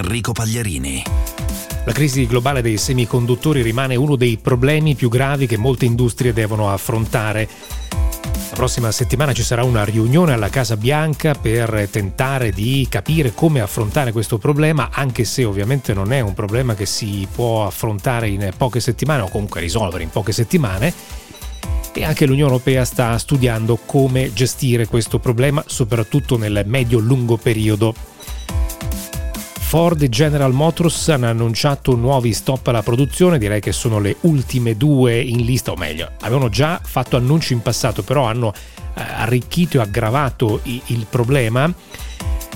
2024 di Enrico Pagliarini. La crisi globale dei semiconduttori rimane uno dei problemi più gravi che molte industrie devono affrontare. La prossima settimana ci sarà una riunione alla Casa Bianca per tentare di capire come affrontare questo problema, anche se ovviamente non è un problema che si può affrontare in poche settimane o comunque risolvere in poche settimane e anche l'Unione Europea sta studiando come gestire questo problema, soprattutto nel medio-lungo periodo. Ford e General Motors hanno annunciato nuovi stop alla produzione, direi che sono le ultime due in lista, o meglio, avevano già fatto annunci in passato, però hanno eh, arricchito e aggravato il problema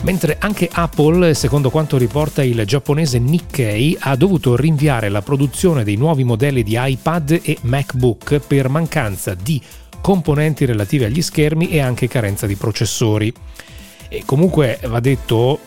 mentre anche Apple, secondo quanto riporta il giapponese Nikkei, ha dovuto rinviare la produzione dei nuovi modelli di iPad e MacBook per mancanza di componenti relativi agli schermi e anche carenza di processori. E comunque va detto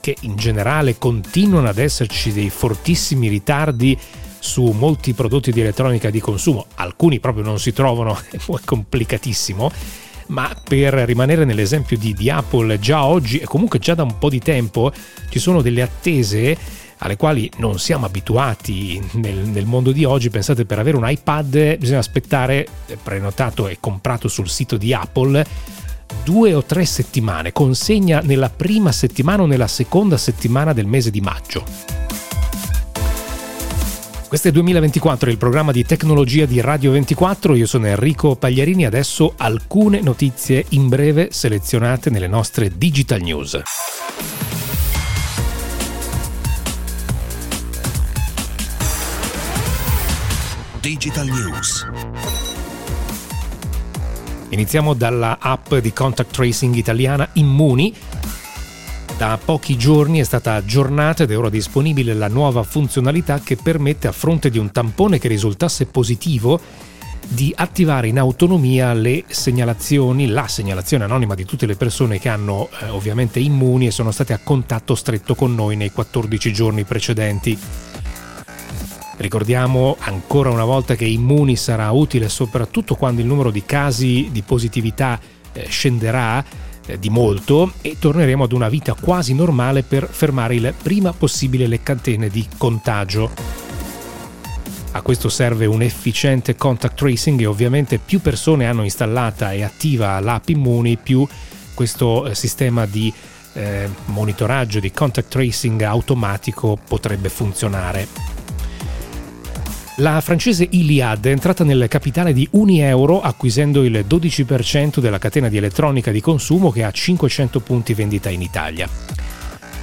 che in generale continuano ad esserci dei fortissimi ritardi su molti prodotti di elettronica di consumo, alcuni proprio non si trovano, è complicatissimo ma per rimanere nell'esempio di, di Apple, già oggi e comunque già da un po' di tempo ci sono delle attese alle quali non siamo abituati nel, nel, mondo di oggi. Pensate, per avere un iPad bisogna aspettare, prenotato e comprato sul sito di Apple, due o tre settimane, consegna nella prima settimana o nella seconda settimana del mese di maggio. Questo è 2024, il programma di tecnologia di Radio 24. Io sono Enrico Pagliarini. Adesso alcune notizie in breve selezionate nelle nostre digital news. Digital News. Iniziamo dalla app di contact tracing italiana Immuni da pochi giorni è stata aggiornata ed è ora disponibile la nuova funzionalità che permette a fronte di un tampone che risultasse positivo di attivare in autonomia le segnalazioni, la segnalazione anonima di tutte le persone che hanno eh, ovviamente immuni e sono state a contatto stretto con noi nei 14 giorni precedenti. Ricordiamo ancora una volta che Immuni sarà utile soprattutto quando il numero di casi di positività eh, scenderà eh, di molto e torneremo ad una vita quasi normale per fermare il prima possibile le catene di contagio. A questo serve un efficiente contact tracing e ovviamente più persone hanno installata e attiva l'app Immuni, più questo eh, sistema di eh, monitoraggio di contact tracing automatico potrebbe funzionare. La francese Iliad è entrata nel capitale di Unieuro acquisendo il 12% della catena di elettronica di consumo che ha 500 punti vendita in Italia.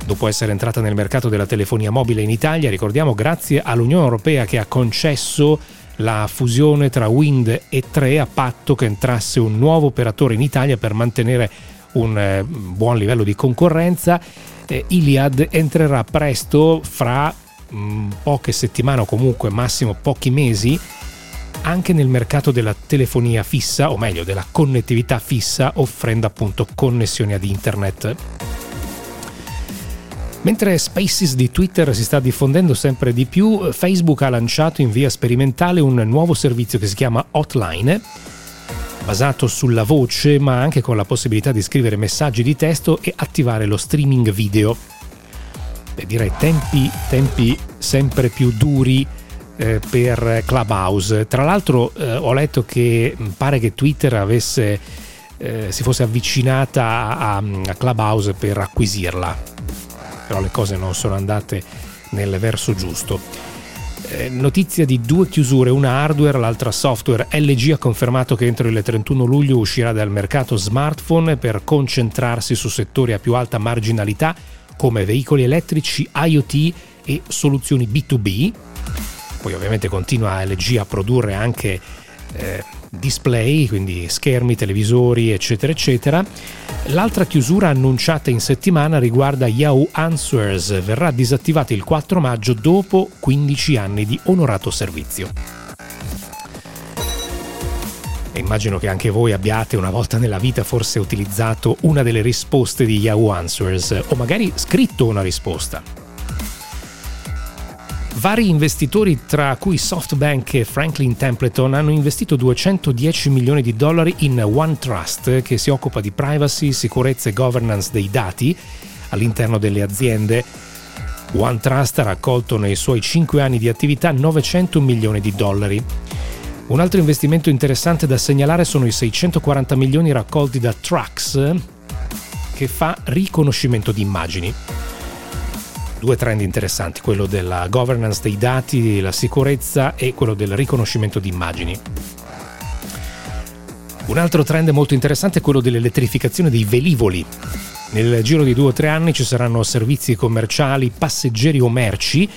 Dopo essere entrata nel mercato della telefonia mobile in Italia, ricordiamo grazie all'Unione Europea che ha concesso la fusione tra Wind e 3 a patto che entrasse un nuovo operatore in Italia per mantenere un eh, buon livello di concorrenza. Iliad entrerà presto fra mm, poche settimane o comunque massimo pochi mesi anche nel mercato della telefonia fissa, o meglio della connettività fissa, offrendo appunto connessioni ad internet. Mentre Spaces di Twitter si sta diffondendo sempre di più, Facebook ha lanciato in via sperimentale un nuovo servizio che si chiama Hotline, basato sulla voce ma anche con la possibilità di scrivere messaggi di testo e attivare lo streaming video direi tempi, tempi sempre più duri eh, per Clubhouse. Tra l'altro eh, ho letto che mm, pare che Twitter avesse, eh, si fosse avvicinata a, a Clubhouse per acquisirla, però le cose non sono andate nel verso giusto. Eh, notizia di due chiusure, una hardware, l'altra software. LG ha confermato che entro il 31 luglio uscirà dal mercato smartphone per concentrarsi su settori a più alta marginalità come veicoli elettrici, IoT e soluzioni B2B. Poi ovviamente continua LG a produrre anche eh, display, quindi schermi, televisori, eccetera, eccetera. L'altra chiusura annunciata in settimana riguarda Yahoo Answers, verrà disattivata il 4 maggio dopo 15 anni di onorato servizio. E immagino che anche voi abbiate una volta nella vita forse utilizzato una delle risposte di Yahoo Answers o magari scritto una risposta. Vari investitori, tra cui SoftBank e Franklin Templeton, hanno investito 210 milioni di dollari in OneTrust, che si occupa di privacy, sicurezza e governance dei dati, all'interno delle aziende. OneTrust ha raccolto nei suoi 5 anni di attività 900 milioni di dollari. Un altro investimento interessante da segnalare sono i 640 milioni raccolti da Trax, che fa riconoscimento di immagini due trend interessanti, quello della governance dei dati, la sicurezza e quello del riconoscimento di immagini. Un altro trend molto interessante è quello dell'elettrificazione dei velivoli. Nel giro di due o tre anni ci saranno servizi commerciali, passeggeri o merci.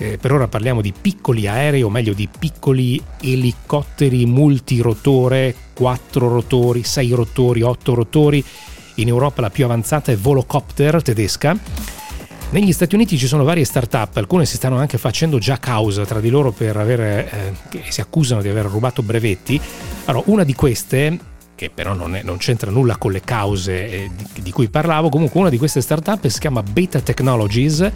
Eh, per ora parliamo di piccoli aerei, o meglio di piccoli elicotteri multirotore, 4 rotori, 6 rotori, 8 rotori. In Europa la più avanzata è Volocopter tedesca negli Stati Uniti ci sono varie start-up, alcune si stanno anche facendo già causa tra di loro per avere, eh, si accusano di aver rubato brevetti. Allora, una di queste, che però non, è, non c'entra nulla con le cause eh, di, di cui parlavo, comunque una di queste start-up si chiama Beta Technologies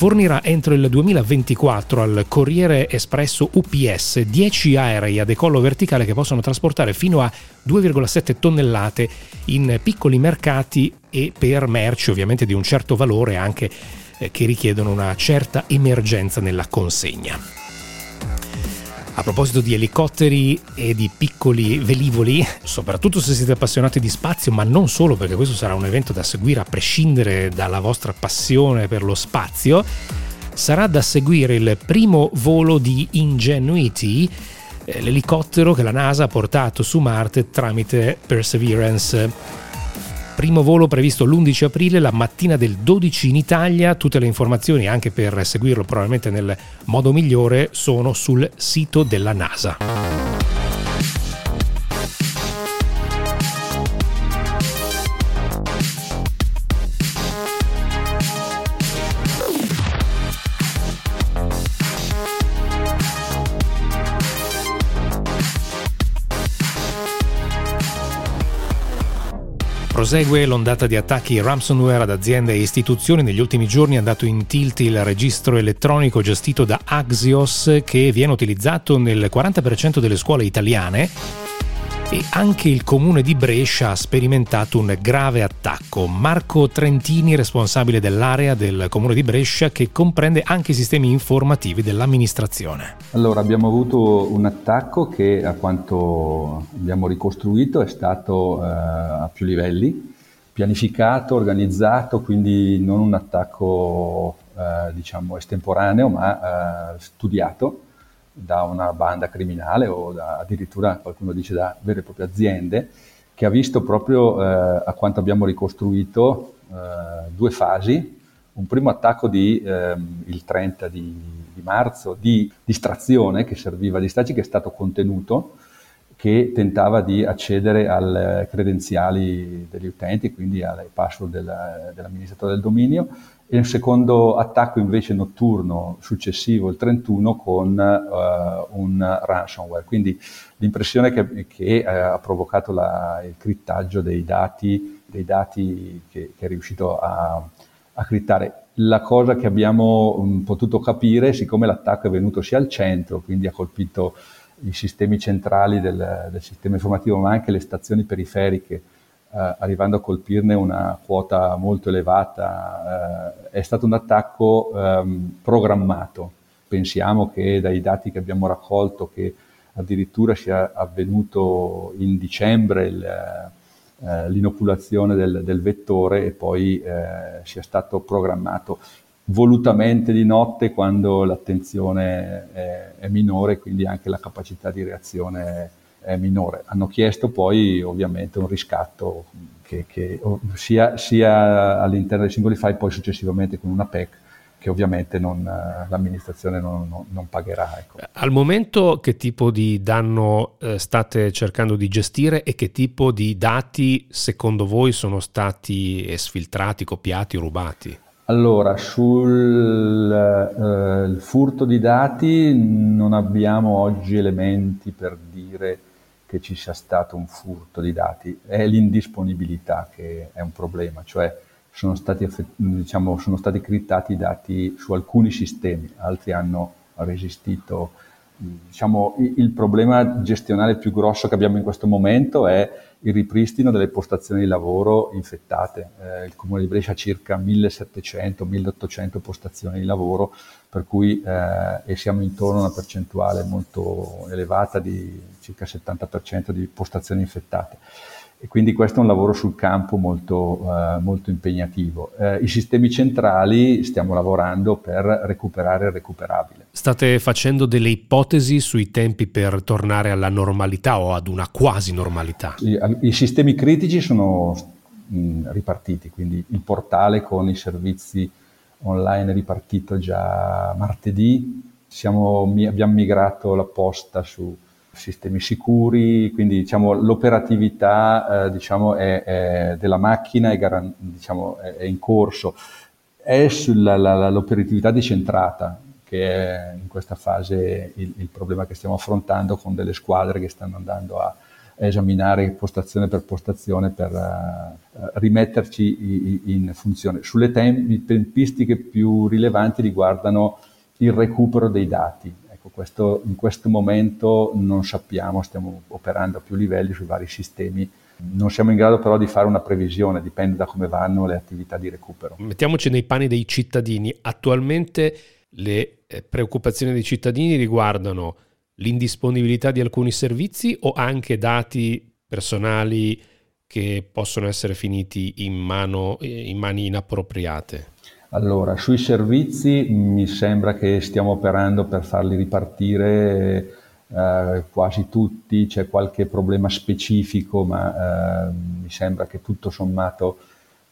fornirà entro il 2024 al Corriere Espresso UPS 10 aerei a decollo verticale che possono trasportare fino a 2,7 tonnellate in piccoli mercati e per merci ovviamente di un certo valore anche eh, che richiedono una certa emergenza nella consegna. A proposito di elicotteri e di piccoli velivoli, soprattutto se siete appassionati di spazio, ma non solo perché questo sarà un evento da seguire a prescindere dalla vostra passione per lo spazio, sarà da seguire il primo volo di Ingenuity, eh, l'elicottero che la NASA ha portato su Marte tramite Perseverance. Primo volo previsto l'11 aprile, la mattina del 12 in Italia. Tutte le informazioni, anche per seguirlo probabilmente nel modo migliore, sono sul sito della NASA. Prosegue l'ondata di attacchi ransomware ad aziende e istituzioni. Negli ultimi giorni è andato in tilt il registro elettronico gestito da Axios che viene utilizzato nel 40% delle scuole italiane e anche il comune di Brescia ha sperimentato un grave attacco. Marco Trentini, responsabile dell'area del comune di Brescia, che comprende anche i sistemi informativi dell'amministrazione. Allora, abbiamo avuto un attacco che, a quanto abbiamo ricostruito, è stato eh, a più livelli, pianificato, organizzato, quindi non un attacco eh, diciamo estemporaneo, ma eh, studiato da una banda criminale o da, addirittura qualcuno dice da vere e proprie aziende, che ha visto proprio, eh, a quanto abbiamo ricostruito, eh, due fasi. Un primo attacco di, ehm, il 30 di, di, marzo di distrazione che serviva a distrarci, che è stato contenuto, che tentava di accedere alle credenziali degli utenti, quindi alle password del, dell'amministratore del dominio, e un secondo attacco invece notturno successivo, il 31, con uh, un ransomware. Quindi l'impressione che, che uh, ha provocato la, il crittaggio dei dati, dei dati che, che, è riuscito a, a crittare. La cosa che abbiamo um, potuto capire, siccome l'attacco è venuto sia al centro, quindi ha colpito i sistemi centrali del, del sistema informativo, ma anche le stazioni periferiche, eh, arrivando a colpirne una quota molto elevata. Eh, è stato un attacco ehm, programmato. Pensiamo che dai dati che abbiamo raccolto che addirittura sia avvenuto in dicembre il, eh, l'inoculazione del, del, vettore e poi eh, sia stato programmato volutamente di notte quando l'attenzione è, è minore, quindi anche la capacità di reazione è è minore. Hanno chiesto poi ovviamente un riscatto che, che sia, sia, all'interno dei singoli file, poi successivamente con una PEC che ovviamente non, l'amministrazione non, non, non pagherà. Ecco. Al momento che tipo di danno eh, state cercando di gestire e che tipo di dati secondo voi sono stati esfiltrati, copiati, rubati? Allora, sul eh, furto di dati non abbiamo oggi elementi per dire che ci sia stato un furto di dati, è l'indisponibilità che è un problema, cioè sono stati, diciamo, sono stati crittati dati su alcuni sistemi, altri hanno resistito diciamo, il problema gestionale più grosso che abbiamo in questo momento è il ripristino delle postazioni di lavoro infettate. Eh, il Comune di Brescia ha circa 1700-1800 postazioni di lavoro, per cui eh, siamo intorno a una percentuale molto elevata di circa 70% di postazioni infettate e quindi questo è un lavoro sul campo molto, eh, molto impegnativo. Eh, I sistemi centrali stiamo lavorando per recuperare il recuperabile. State facendo delle ipotesi sui tempi per tornare alla normalità o ad una quasi normalità? I, i sistemi critici sono mh, ripartiti, quindi il portale con i servizi online è ripartito già martedì, Siamo, abbiamo migrato la posta su sistemi sicuri, quindi diciamo, l'operatività eh, diciamo, è, è della macchina è, garan- diciamo, è, in corso, è sull'operatività decentrata che è in questa fase il, il, problema che stiamo affrontando con delle squadre che stanno andando a esaminare postazione per postazione per uh, rimetterci in funzione. Sulle tempistiche più rilevanti riguardano il recupero dei dati. Ecco, questo, in questo momento non sappiamo, stiamo operando a più livelli sui vari sistemi. Non siamo in grado però di fare una previsione, dipende da come vanno le attività di recupero. Mettiamoci nei panni dei cittadini. Attualmente le eh, preoccupazioni dei cittadini riguardano l'indisponibilità di alcuni servizi o anche dati personali che possono essere finiti in, mano, eh, in mani inappropriate? Allora, sui servizi mi sembra che stiamo operando per farli ripartire eh, quasi tutti, c'è qualche problema specifico, ma eh, mi sembra che tutto sommato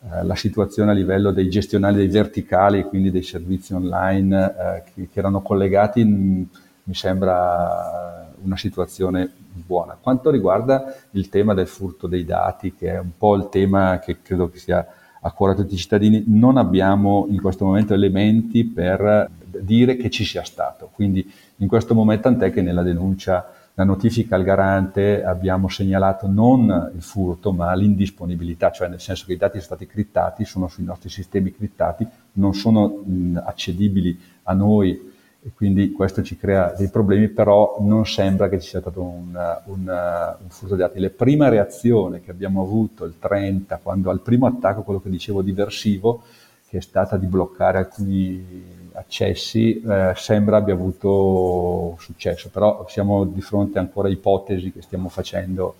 eh, la situazione a livello dei gestionali dei verticali, quindi dei servizi online eh, che, che, erano collegati, mh, mi sembra una situazione buona. Quanto riguarda il tema del furto dei dati, che è un po' il tema che credo che sia a cuore a tutti i cittadini, non abbiamo in questo momento elementi per dire che ci sia stato. Quindi in questo momento, tant'è che nella denuncia, la notifica al garante abbiamo segnalato non il furto, ma l'indisponibilità, cioè nel senso che i dati sono stati crittati, sono sui nostri sistemi crittati, non sono mh, accedibili a noi e quindi questo ci crea dei problemi, però non sembra che ci sia stato un, un, un furto di dati. La prima reazione che abbiamo avuto il 30, quando al primo attacco, quello che dicevo diversivo, che è stata di bloccare alcuni accessi, eh, sembra abbia avuto successo, però siamo di fronte ancora a ipotesi che stiamo facendo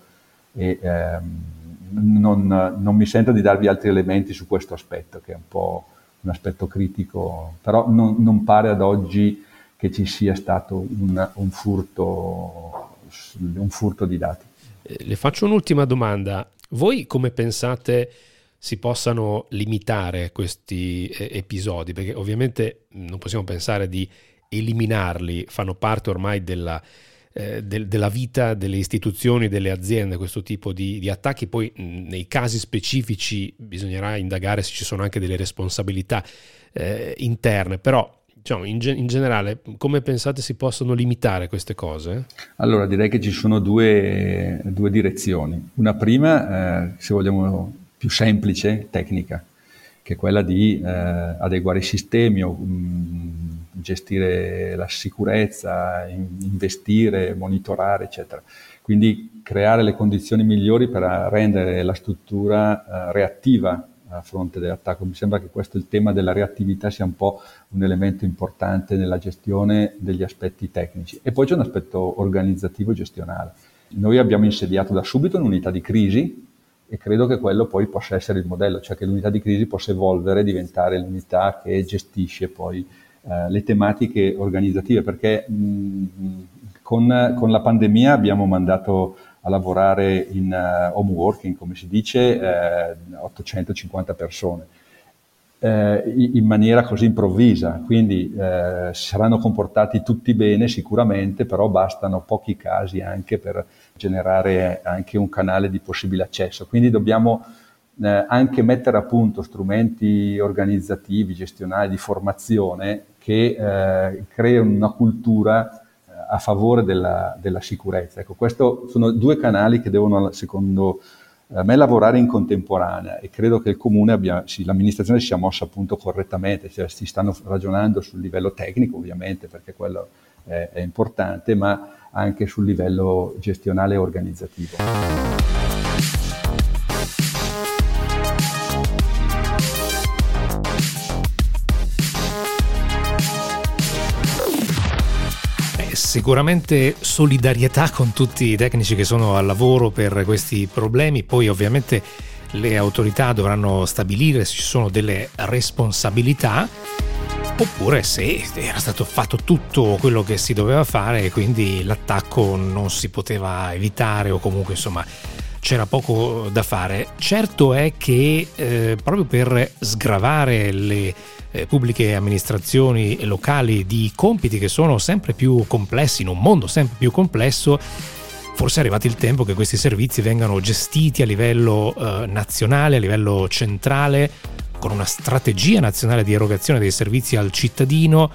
e ehm, non, non mi sento di darvi altri elementi su questo aspetto, che è un po' un aspetto critico, però non, non pare ad oggi che ci sia stato un, un, furto, un furto di dati. Eh, le faccio un'ultima domanda. Voi come pensate si possano limitare questi eh, episodi? Perché ovviamente non possiamo pensare di eliminarli, fanno parte ormai della, eh, del, della vita delle istituzioni, delle aziende, questo tipo di, di, attacchi. Poi nei casi specifici bisognerà indagare se ci sono anche delle responsabilità eh, interne, però diciamo, in, in, generale, come pensate si possono limitare queste cose? Allora, direi che ci sono due, due direzioni. Una prima, eh, se vogliamo più semplice, tecnica, che è quella di eh, adeguare i sistemi mh, mm, gestire la sicurezza, in, investire, monitorare, eccetera. Quindi creare le condizioni migliori per rendere la struttura eh, reattiva a fronte dell'attacco. Mi sembra che questo il tema della reattività sia un po' un elemento importante nella gestione degli aspetti tecnici. E poi c'è un aspetto organizzativo e gestionale. Noi abbiamo insediato da subito un'unità di crisi e credo che quello poi possa essere il modello, cioè che l'unità di crisi possa evolvere e diventare l'unità che gestisce poi eh, le tematiche organizzative, perché mh, con, con la pandemia abbiamo mandato a lavorare in uh, home working, come si dice, eh, 850 persone, eh, in maniera così improvvisa. Quindi eh, saranno comportati tutti bene sicuramente, però bastano pochi casi anche per generare anche un canale di possibile accesso. Quindi dobbiamo eh, anche mettere a punto strumenti organizzativi, gestionali, di formazione che eh, creino una cultura a favore della, della sicurezza. Ecco, questi sono due canali che devono, secondo eh, me, lavorare in contemporanea e credo che il Comune abbia, sì, l'amministrazione si sia mossa appunto correttamente, cioè si stanno ragionando sul livello tecnico ovviamente, perché quello è, è importante, ma anche sul livello gestionale e organizzativo. Sicuramente solidarietà con tutti i tecnici che sono al lavoro per questi problemi, poi ovviamente le autorità dovranno stabilire se ci sono delle responsabilità oppure se era stato fatto tutto quello che si doveva fare e quindi l'attacco non si poteva evitare o comunque insomma c'era poco da fare. Certo è che eh, proprio per sgravare le eh, pubbliche amministrazioni locali di compiti che sono sempre più complessi, in un mondo sempre più complesso, forse è arrivato il tempo che questi servizi vengano gestiti a livello eh, nazionale, a livello centrale, con una strategia nazionale di erogazione dei servizi al cittadino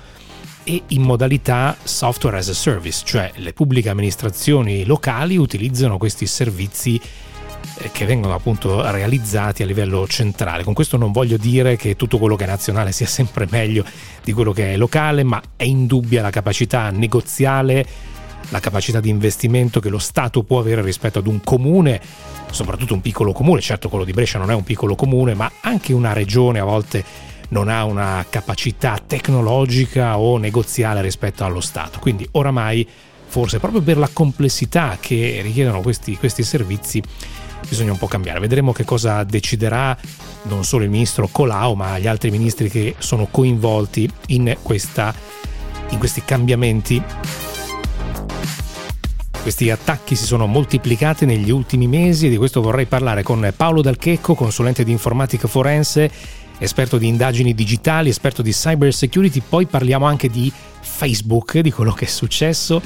e in modalità software as a service, cioè le pubbliche amministrazioni locali utilizzano questi servizi che vengono appunto realizzati a livello centrale. Con questo non voglio dire che tutto quello che è nazionale sia sempre meglio di quello che è locale, ma è indubbia la capacità negoziale, la capacità di investimento che lo Stato può avere rispetto ad un comune, soprattutto un piccolo comune, certo quello di Brescia non è un piccolo comune, ma anche una regione a volte non ha una capacità tecnologica o negoziale rispetto allo Stato. Quindi oramai, forse proprio per la complessità che richiedono questi, questi servizi, bisogna un po' cambiare. Vedremo che cosa deciderà non solo il ministro Colau, ma gli altri ministri che sono coinvolti in, questa, in questi cambiamenti. Questi attacchi si sono moltiplicati negli ultimi mesi e di questo vorrei parlare con Paolo Dal Checco, consulente di informatica forense esperto di indagini digitali, esperto di cyber security, poi parliamo anche di Facebook, di quello che è successo.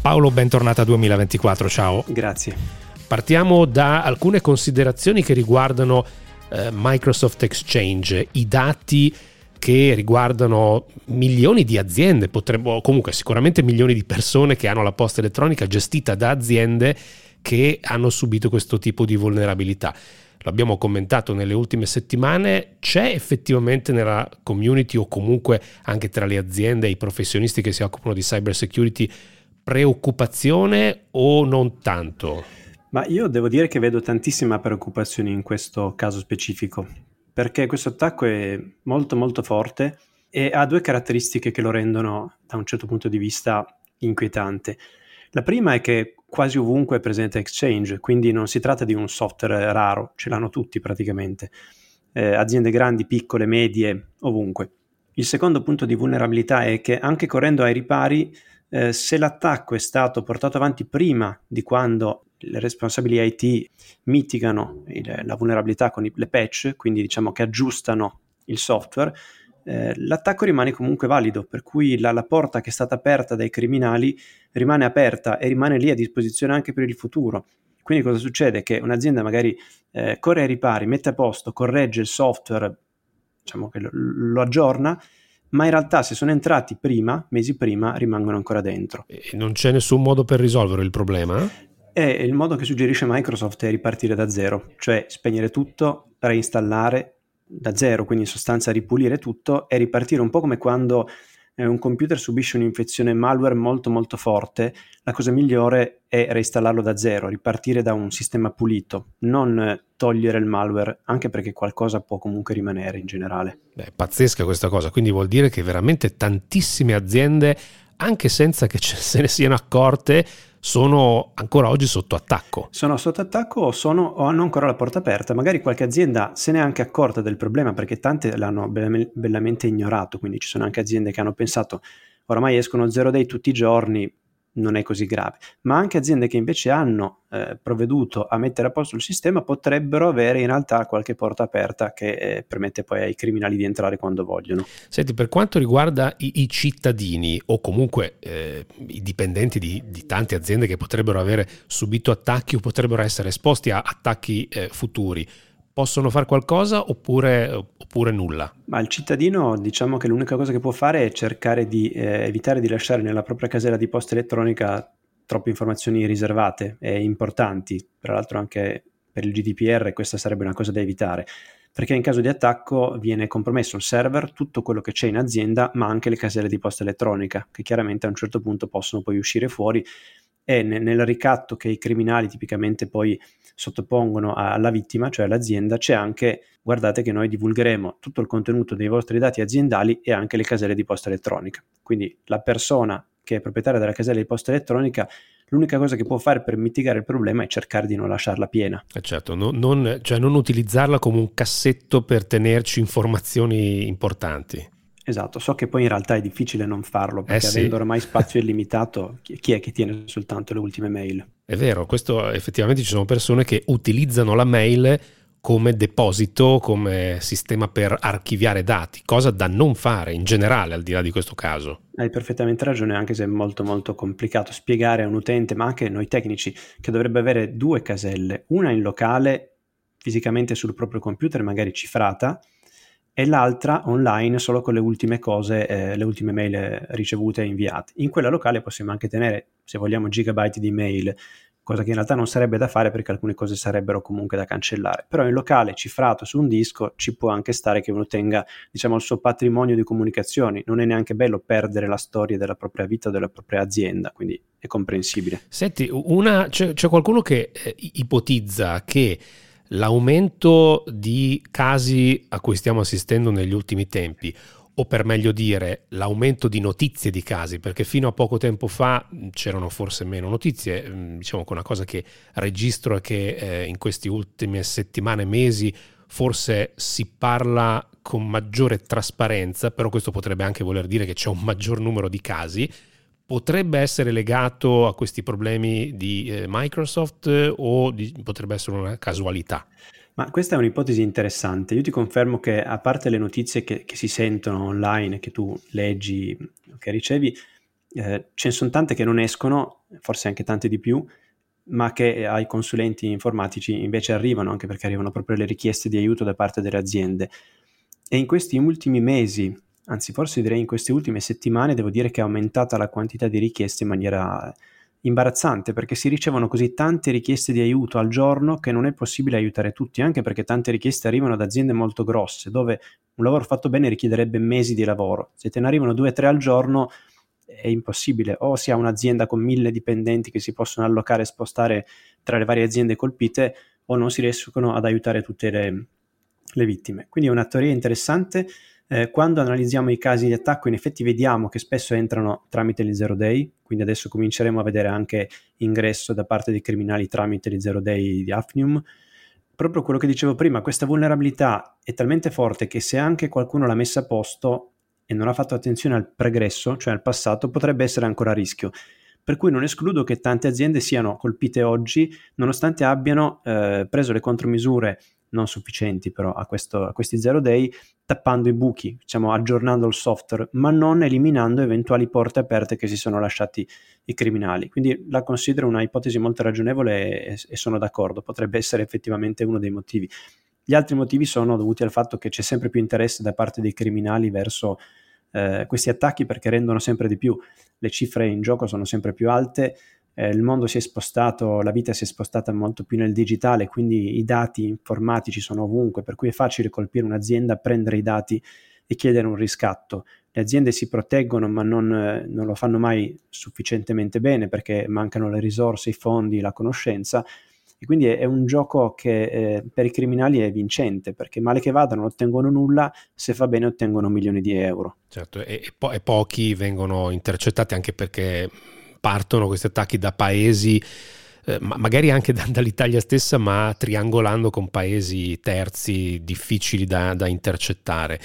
Paolo, bentornata a 2024, ciao. Grazie. Partiamo da alcune considerazioni che riguardano eh, Microsoft Exchange, i dati che riguardano milioni di aziende, potrebbero comunque sicuramente milioni di persone che hanno la posta elettronica gestita da aziende che hanno subito questo tipo di vulnerabilità l'abbiamo commentato nelle ultime settimane, c'è effettivamente nella community o comunque anche tra le aziende e i professionisti che si occupano di cyber security preoccupazione o non tanto? Ma io devo dire che vedo tantissima preoccupazione in questo caso specifico, perché questo attacco è molto molto forte e ha due caratteristiche che lo rendono da un certo punto di vista inquietante. La prima è che quasi ovunque è presente Exchange, quindi non si tratta di un software raro, ce l'hanno tutti praticamente, eh, aziende grandi, piccole, medie, ovunque. Il secondo punto di vulnerabilità è che anche correndo ai ripari, eh, se l'attacco è stato portato avanti prima di quando le responsabili IT mitigano il, la vulnerabilità con i, le patch, quindi diciamo che aggiustano il software, eh, l'attacco rimane comunque valido, per cui la, la, porta che è stata aperta dai criminali rimane aperta e rimane lì a disposizione anche per il futuro. Quindi cosa succede? Che un'azienda magari eh, corre ai ripari, mette a posto, corregge il software, diciamo che lo, lo aggiorna, ma in realtà se sono entrati prima, mesi prima, rimangono ancora dentro. E non c'è nessun modo per risolvere il problema? E il modo che suggerisce Microsoft è ripartire da zero, cioè spegnere tutto, reinstallare, da zero, quindi in sostanza ripulire tutto e ripartire un po' come quando eh, un computer subisce un'infezione malware molto molto forte, la cosa migliore è reinstallarlo da zero, ripartire da un sistema pulito, non togliere il malware, anche perché qualcosa può comunque rimanere in generale. Beh, pazzesca questa cosa, quindi vuol dire che veramente tantissime aziende, anche senza che se ne siano accorte, sono ancora oggi sotto attacco. Sono sotto attacco o, sono, o hanno ancora la porta aperta. Magari qualche azienda se ne è anche accorta del problema perché tante l'hanno bellamente ignorato, quindi ci sono anche aziende che hanno pensato oramai escono zero day tutti i giorni, non è così grave. Ma anche aziende che invece hanno eh, provveduto a mettere a posto il sistema potrebbero avere in realtà qualche porta aperta che eh, permette poi ai criminali di entrare quando vogliono. Senti, per quanto riguarda i, i cittadini o comunque eh, i dipendenti di, di, tante aziende che potrebbero avere subito attacchi o potrebbero essere esposti a attacchi eh, futuri, possono fare qualcosa oppure, oppure, nulla? Ma il cittadino diciamo che l'unica cosa che può fare è cercare di eh, evitare di lasciare nella propria casella di posta elettronica troppe informazioni riservate e importanti, tra l'altro anche per il GDPR questa sarebbe una cosa da evitare. perché in caso di attacco viene compromesso il server, tutto quello che c'è in azienda, ma anche le caselle di posta elettronica, che chiaramente a un certo punto possono poi uscire fuori e nel ricatto che i criminali tipicamente poi sottopongono alla vittima, cioè all'azienda, c'è anche, guardate che noi divulgheremo tutto il contenuto dei vostri dati aziendali e anche le caselle di posta elettronica. Quindi la persona che è proprietaria della casella di posta elettronica l'unica cosa che può fare per mitigare il problema è cercare di non lasciarla piena. Eh certo, no, non, cioè non utilizzarla come un cassetto per tenerci informazioni importanti. Esatto, so che poi in realtà è difficile non farlo perché eh sì. avendo ormai spazio illimitato, chi è che tiene soltanto le ultime mail? È vero, questo effettivamente ci sono persone che utilizzano la mail come deposito, come sistema per archiviare dati, cosa da non fare in generale al di là di questo caso. Hai perfettamente ragione, anche se è molto molto complicato spiegare a un utente, ma anche noi tecnici, che dovrebbe avere due caselle, una in locale, fisicamente sul proprio computer, magari cifrata, e l'altra online solo con le ultime cose, eh, le ultime mail ricevute e inviate. In quella locale possiamo anche tenere, se vogliamo, gigabyte di mail, cosa che in realtà non sarebbe da fare perché alcune cose sarebbero comunque da cancellare. Però in locale, cifrato su un disco, ci può anche stare che uno tenga, diciamo, il suo patrimonio di comunicazioni. Non è neanche bello perdere la storia della propria vita o della propria azienda, quindi è comprensibile. Senti, una, c'è, c'è qualcuno che eh, ipotizza che l'aumento di casi a cui stiamo assistendo negli ultimi tempi o per meglio dire l'aumento di notizie di casi, perché fino a poco tempo fa c'erano forse meno notizie, diciamo che una cosa che registro è che eh, in queste ultime settimane, mesi, forse si parla con maggiore trasparenza, però questo potrebbe anche voler dire che c'è un maggior numero di casi. Potrebbe essere legato a questi problemi di eh, Microsoft eh, o di, potrebbe essere una casualità? Ma questa è un'ipotesi interessante. Io ti confermo che a parte le notizie che, che si sentono online, che tu leggi, che ricevi, eh, ce ne sono tante che non escono, forse anche tante di più, ma che ai consulenti informatici invece arrivano, anche perché arrivano proprio le richieste di aiuto da parte delle aziende. E in questi ultimi mesi, anzi forse direi in queste ultime settimane, devo dire che è aumentata la quantità di richieste in maniera imbarazzante perché si ricevono così tante richieste di aiuto al giorno che non è possibile aiutare tutti, anche perché tante richieste arrivano da aziende molto grosse, dove un lavoro fatto bene richiederebbe mesi di lavoro. Se te ne arrivano due o tre al giorno è impossibile, o si ha un'azienda con mille dipendenti che si possono allocare e spostare tra le varie aziende colpite, o non si riescono ad aiutare tutte le, le vittime. Quindi è una teoria interessante eh, quando analizziamo i casi di attacco, in effetti vediamo che spesso entrano tramite gli zero day, quindi adesso cominceremo a vedere anche ingresso da parte dei criminali tramite gli zero day di Afnium. Proprio quello che dicevo prima, questa vulnerabilità è talmente forte che se anche qualcuno l'ha messa a posto e non ha fatto attenzione al pregresso, cioè al passato, potrebbe essere ancora a rischio. Per cui non escludo che tante aziende siano colpite oggi, nonostante abbiano eh, preso le contromisure non sufficienti però a, questo, a questi zero day, tappando i buchi, diciamo aggiornando il software, ma non eliminando eventuali porte aperte che si sono lasciati i criminali. Quindi la considero una ipotesi molto ragionevole e, e sono d'accordo, potrebbe essere effettivamente uno dei motivi. Gli altri motivi sono dovuti al fatto che c'è sempre più interesse da parte dei criminali verso eh, questi attacchi perché rendono sempre di più, le cifre in gioco sono sempre più alte, eh, il mondo si è spostato, la vita si è spostata molto più nel digitale, quindi i dati informatici sono ovunque, per cui è facile colpire un'azienda, prendere i dati e chiedere un riscatto. Le aziende si proteggono ma non, eh, non lo fanno mai sufficientemente bene perché mancano le risorse, i fondi, la conoscenza e quindi è, è un gioco che eh, per i criminali è vincente perché male che vadano non ottengono nulla, se fa bene ottengono milioni di euro. Certo, e, po- e pochi vengono intercettati anche perché partono questi attacchi da paesi eh, magari anche da, dall'Italia stessa, ma triangolando con paesi terzi difficili da, da, intercettare.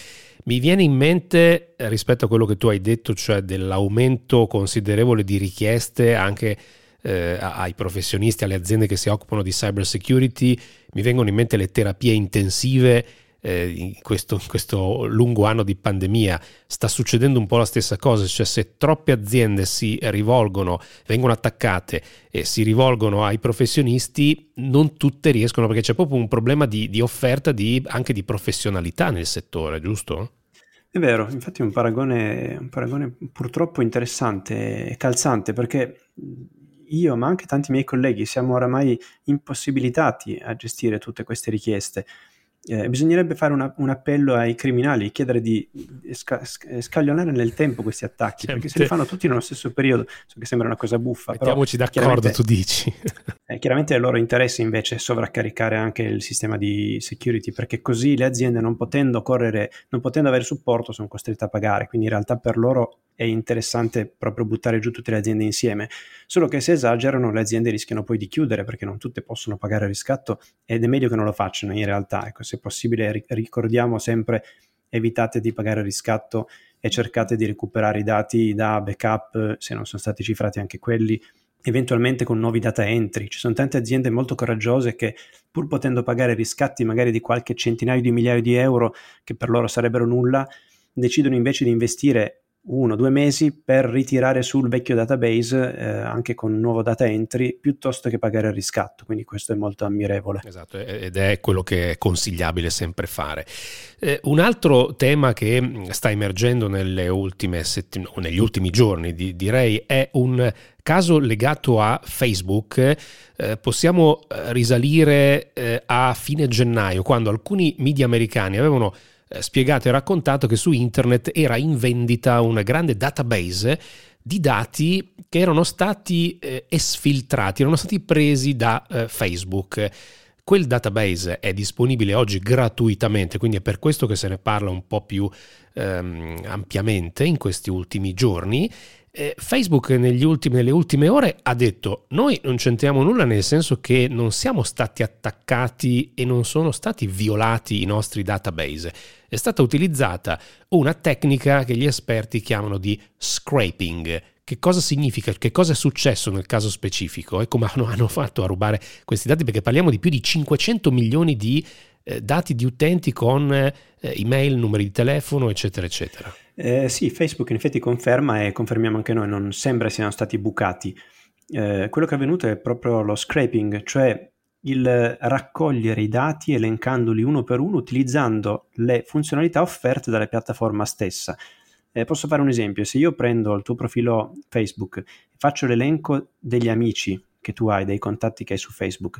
Mi viene in mente, rispetto a quello che tu hai detto, cioè dell'aumento considerevole di richieste anche eh, ai professionisti, alle aziende che si occupano di cyber security, mi vengono in mente le terapie intensive eh, in, questo, in, questo, lungo anno di pandemia sta succedendo un po' la stessa cosa, cioè se troppe aziende si rivolgono, vengono attaccate e si rivolgono ai professionisti, non tutte riescono perché c'è proprio un problema di, di offerta di, anche di professionalità nel settore, giusto? È vero, infatti è un paragone, un paragone purtroppo interessante e calzante perché io, ma anche tanti miei colleghi, siamo oramai impossibilitati a gestire tutte queste richieste eh, bisognerebbe fare una, un appello ai criminali, chiedere di sca- scaglionare nel tempo questi attacchi, cioè, perché se li fanno tutti nello stesso periodo, so che sembra una cosa buffa. Mettiamoci d'accordo, tu dici. eh, chiaramente è il loro interesse invece sovraccaricare anche il sistema di security, perché così le aziende non potendo correre, non potendo avere supporto, sono costrette a pagare, quindi in realtà per loro è interessante proprio buttare giù tutte le aziende insieme, solo che se esagerano le aziende rischiano poi di chiudere perché non tutte possono pagare il riscatto ed è meglio che non lo facciano in realtà, ecco, se possibile ricordiamo sempre evitate di pagare il riscatto e cercate di recuperare i dati da backup se non sono stati cifrati anche quelli eventualmente con nuovi data entry. Ci sono tante aziende molto coraggiose che pur potendo pagare riscatti magari di qualche centinaio di migliaia di euro che per loro sarebbero nulla, decidono invece di investire uno o due mesi per ritirare sul vecchio database eh, anche con un nuovo data entry piuttosto che pagare il riscatto. Quindi questo è molto ammirevole. Esatto ed è quello che è consigliabile sempre fare. Eh, un altro tema che sta emergendo nelle ultime settimane negli ultimi giorni di, direi è un caso legato a Facebook. Eh, possiamo eh, risalire eh, a fine gennaio quando alcuni media americani avevano spiegato e raccontato che su internet era in vendita un grande database di dati che erano stati eh, esfiltrati, erano stati presi da eh, Facebook. Quel database è disponibile oggi gratuitamente, quindi è per questo che se ne parla un po' più ehm, ampiamente in questi ultimi giorni eh, Facebook ultimi, nelle ultime ore ha detto noi non c'entriamo nulla nel senso che non siamo stati attaccati e non sono stati violati i nostri database. È stata utilizzata una tecnica che gli esperti chiamano di scraping. Che cosa significa? Che cosa è successo nel caso specifico e come hanno fatto a rubare questi dati? Perché parliamo di più di 500 milioni di eh, dati di utenti con eh, email, numeri di telefono, eccetera, eccetera. Eh, sì, Facebook in effetti conferma e confermiamo anche noi, non sembra siano stati bucati. Eh, quello che è avvenuto è proprio lo scraping, cioè il raccogliere i dati elencandoli uno per uno utilizzando le funzionalità offerte dalla piattaforma stessa. Eh, posso fare un esempio, se io prendo il tuo profilo Facebook faccio l'elenco degli amici che tu hai, dei contatti che hai su Facebook,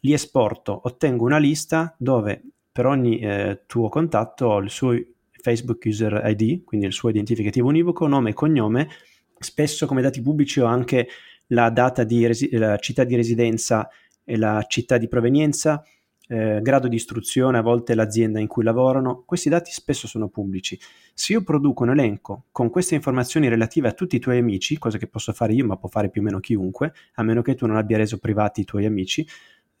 li esporto, ottengo una lista dove per ogni eh, tuo contatto ho il suo Facebook User ID, quindi il suo identificativo univoco, nome e cognome. Spesso come dati pubblici ho anche la data di resi- la città di residenza e la città di provenienza, eh, grado di istruzione, a volte l'azienda in cui lavorano. Questi dati spesso sono pubblici. Se io produco un elenco con queste informazioni relative a tutti i tuoi amici, cosa che posso fare io, ma può fare più o meno chiunque, a meno che tu non abbia reso privati i tuoi amici,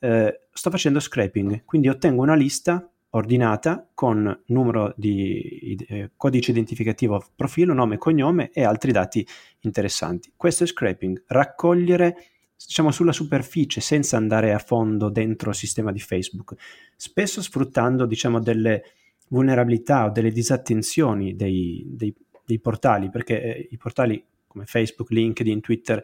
eh, sto facendo scraping, quindi ottengo una lista ordinata con numero di eh, codice identificativo, profilo, nome, cognome e altri dati interessanti. Questo è scraping, raccogliere diciamo sulla superficie senza andare a fondo dentro il sistema di Facebook, spesso sfruttando diciamo delle vulnerabilità o delle disattenzioni dei, dei, dei portali, perché eh, i portali come Facebook, LinkedIn, Twitter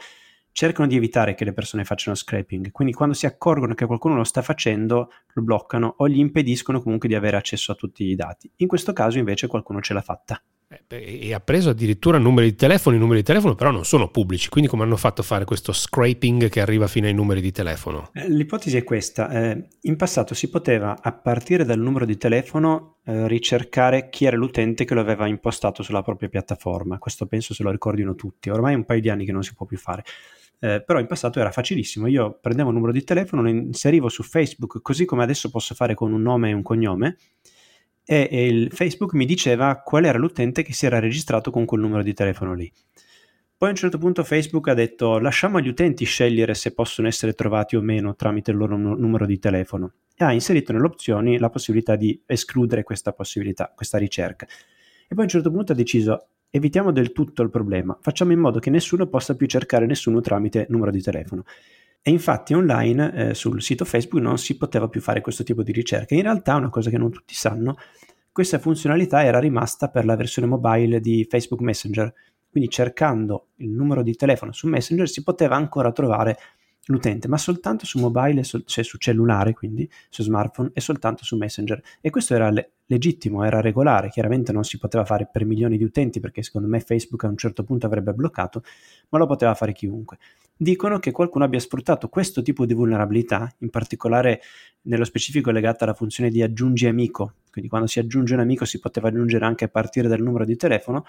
cercano di evitare che le persone facciano scraping, quindi quando si accorgono che qualcuno lo sta facendo, lo bloccano o gli impediscono comunque di avere accesso a tutti i dati. In questo caso invece qualcuno ce l'ha fatta. Eh, e ha preso addirittura numeri di telefono, i numeri di telefono però non sono pubblici, quindi come hanno fatto a fare questo scraping che arriva fino ai numeri di telefono? Eh, l'ipotesi è questa, eh, in passato si poteva a partire dal numero di telefono eh, ricercare chi era l'utente che lo aveva impostato sulla propria piattaforma, questo penso se lo ricordino tutti, ormai è un paio di anni che non si può più fare. Eh, però in passato era facilissimo, io prendevo un numero di telefono, lo inserivo su Facebook così come adesso posso fare con un nome e un cognome e, e il Facebook mi diceva qual era l'utente che si era registrato con quel numero di telefono lì. Poi a un certo punto Facebook ha detto lasciamo agli utenti scegliere se possono essere trovati o meno tramite il loro numero di telefono e ha inserito nelle opzioni la possibilità di escludere questa possibilità, questa ricerca. E poi a un certo punto ha deciso evitiamo del tutto il problema, facciamo in modo che nessuno possa più cercare nessuno tramite numero di telefono. E infatti online eh, sul sito Facebook non si poteva più fare questo tipo di ricerca. In realtà, una cosa che non tutti sanno, questa funzionalità era rimasta per la versione mobile di Facebook Messenger. Quindi cercando il numero di telefono su Messenger si poteva ancora trovare l'utente, ma soltanto su mobile, cioè su cellulare, quindi su smartphone e soltanto su Messenger. E questo era le- legittimo, era regolare, chiaramente non si poteva fare per milioni di utenti perché secondo me Facebook a un certo punto avrebbe bloccato, ma lo poteva fare chiunque. Dicono che qualcuno abbia sfruttato questo tipo di vulnerabilità, in particolare nello specifico legata alla funzione di aggiungi amico, quindi quando si aggiunge un amico si poteva aggiungere anche a partire dal numero di telefono,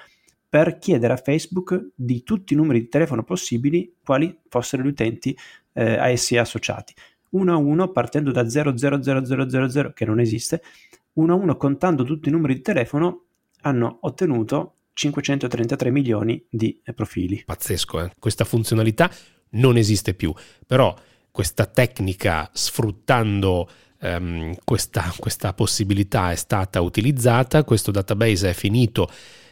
per chiedere a Facebook di tutti i numeri di telefono possibili quali fossero gli utenti eh, a essi associati. Uno a uno, partendo da 000000 che non esiste, uno a uno contando tutti i numeri di telefono, hanno ottenuto 533 milioni di eh, profili. Pazzesco, eh? questa funzionalità non esiste più, però questa tecnica sfruttando um, questa, questa possibilità è stata utilizzata, questo database è finito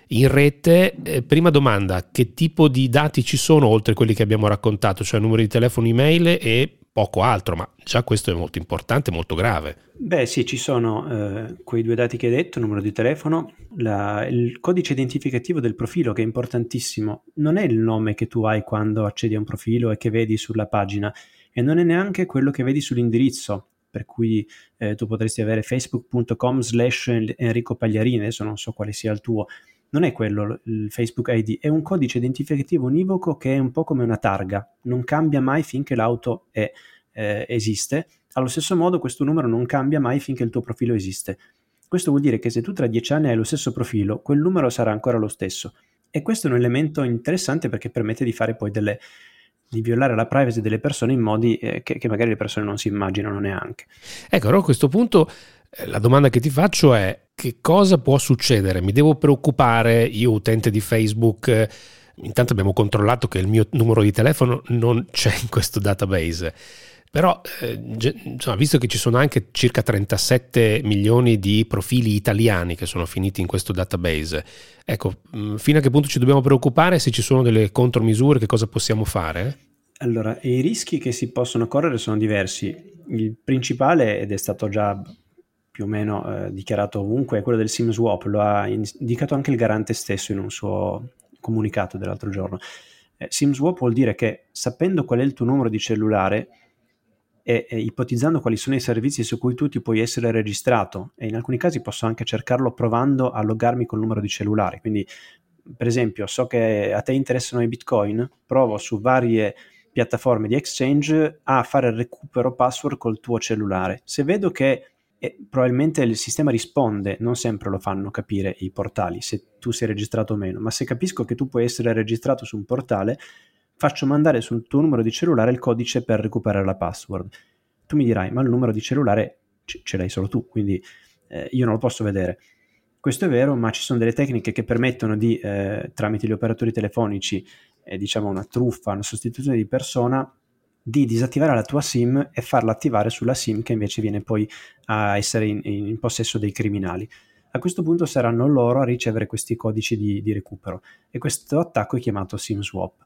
in rete. Eh, prima domanda, che tipo di dati ci sono oltre quelli che abbiamo raccontato, cioè numeri di telefono, email e poco altro, ma già questo è molto importante, molto grave. Beh sì, ci sono eh, quei due dati che hai detto, numero di telefono, la, il codice identificativo del profilo che è importantissimo, non è il nome che tu hai quando accedi a un profilo e che vedi sulla pagina e non è neanche quello che vedi sull'indirizzo, per cui eh, tu potresti avere facebook.com slash Enrico Pagliarini, adesso non so quale sia il tuo, non è quello il Facebook ID, è un codice identificativo univoco che è un po' come una targa, non cambia mai finché l'auto è, eh, esiste. Allo stesso modo questo numero non cambia mai finché il tuo profilo esiste. Questo vuol dire che se tu tra dieci anni hai lo stesso profilo, quel numero sarà ancora lo stesso. E questo è un elemento interessante perché permette di fare poi delle, di violare la privacy delle persone in modi eh, che, che, magari le persone non si immaginano neanche. Ecco, allora a questo punto la domanda che ti faccio è che cosa può succedere? Mi devo preoccupare io utente di Facebook? Eh, intanto abbiamo controllato che il mio numero di telefono non c'è in questo database. Però, eh, insomma, visto che ci sono anche circa 37 milioni di profili italiani che sono finiti in questo database, ecco, mm, fino a che punto ci dobbiamo preoccupare? Se ci sono delle contromisure, che cosa possiamo fare? Allora, i rischi che si possono correre sono diversi. Il principale, ed è stato già più o meno eh, dichiarato ovunque, è quello del SIM swap, lo ha indicato anche il garante stesso in un suo comunicato dell'altro giorno. Eh, SIM swap vuol dire che sapendo qual è il tuo numero di cellulare e, e, ipotizzando quali sono i servizi su cui tu ti puoi essere registrato e in alcuni casi posso anche cercarlo provando a loggarmi col numero di cellulare. Quindi, per esempio, so che a te interessano i bitcoin, provo su varie piattaforme di exchange a fare il recupero password col tuo cellulare. Se vedo che e probabilmente il sistema risponde, non sempre lo fanno capire i portali se tu sei registrato o meno, ma se capisco che tu puoi essere registrato su un portale, faccio mandare sul tuo numero di cellulare il codice per recuperare la password. Tu mi dirai, ma il numero di cellulare ce, ce l'hai solo tu, quindi eh, io non lo posso vedere. Questo è vero, ma ci sono delle tecniche che permettono di, eh, tramite gli operatori telefonici, eh, diciamo una truffa, una sostituzione di persona, di disattivare la tua SIM e farla attivare sulla SIM che invece viene poi a essere in, in possesso dei criminali. A questo punto saranno loro a ricevere questi codici di, di recupero e questo attacco è chiamato SIM swap.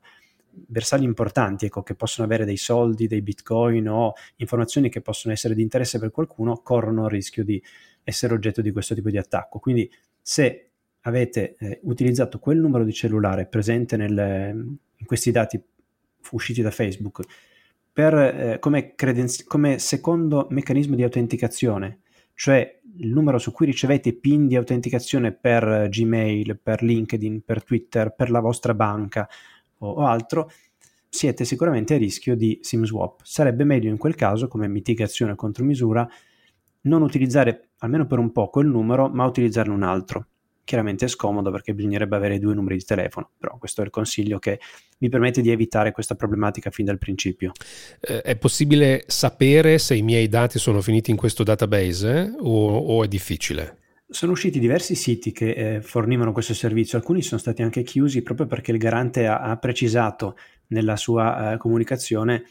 Bersagli importanti, ecco, che possono avere dei soldi, dei bitcoin o informazioni che possono essere di interesse per qualcuno, corrono il rischio di essere oggetto di questo tipo di attacco. Quindi se avete eh, utilizzato quel numero di cellulare presente nel, in questi dati usciti da Facebook per, eh, come, credenzi- come secondo meccanismo di autenticazione, cioè il numero su cui ricevete PIN di autenticazione per Gmail, per LinkedIn, per Twitter, per la vostra banca o, o altro, siete sicuramente a rischio di SIM swap. Sarebbe meglio in quel caso, come mitigazione o contromisura, non utilizzare almeno per un po' quel numero, ma utilizzarne un altro chiaramente è scomodo perché bisognerebbe avere due numeri di telefono, però questo è il consiglio che mi permette di evitare questa problematica fin dal principio. Eh, è possibile sapere se i miei dati sono finiti in questo database eh? o, o, è difficile? Sono usciti diversi siti che eh, fornivano questo servizio, alcuni sono stati anche chiusi proprio perché il garante ha, ha precisato nella sua eh, comunicazione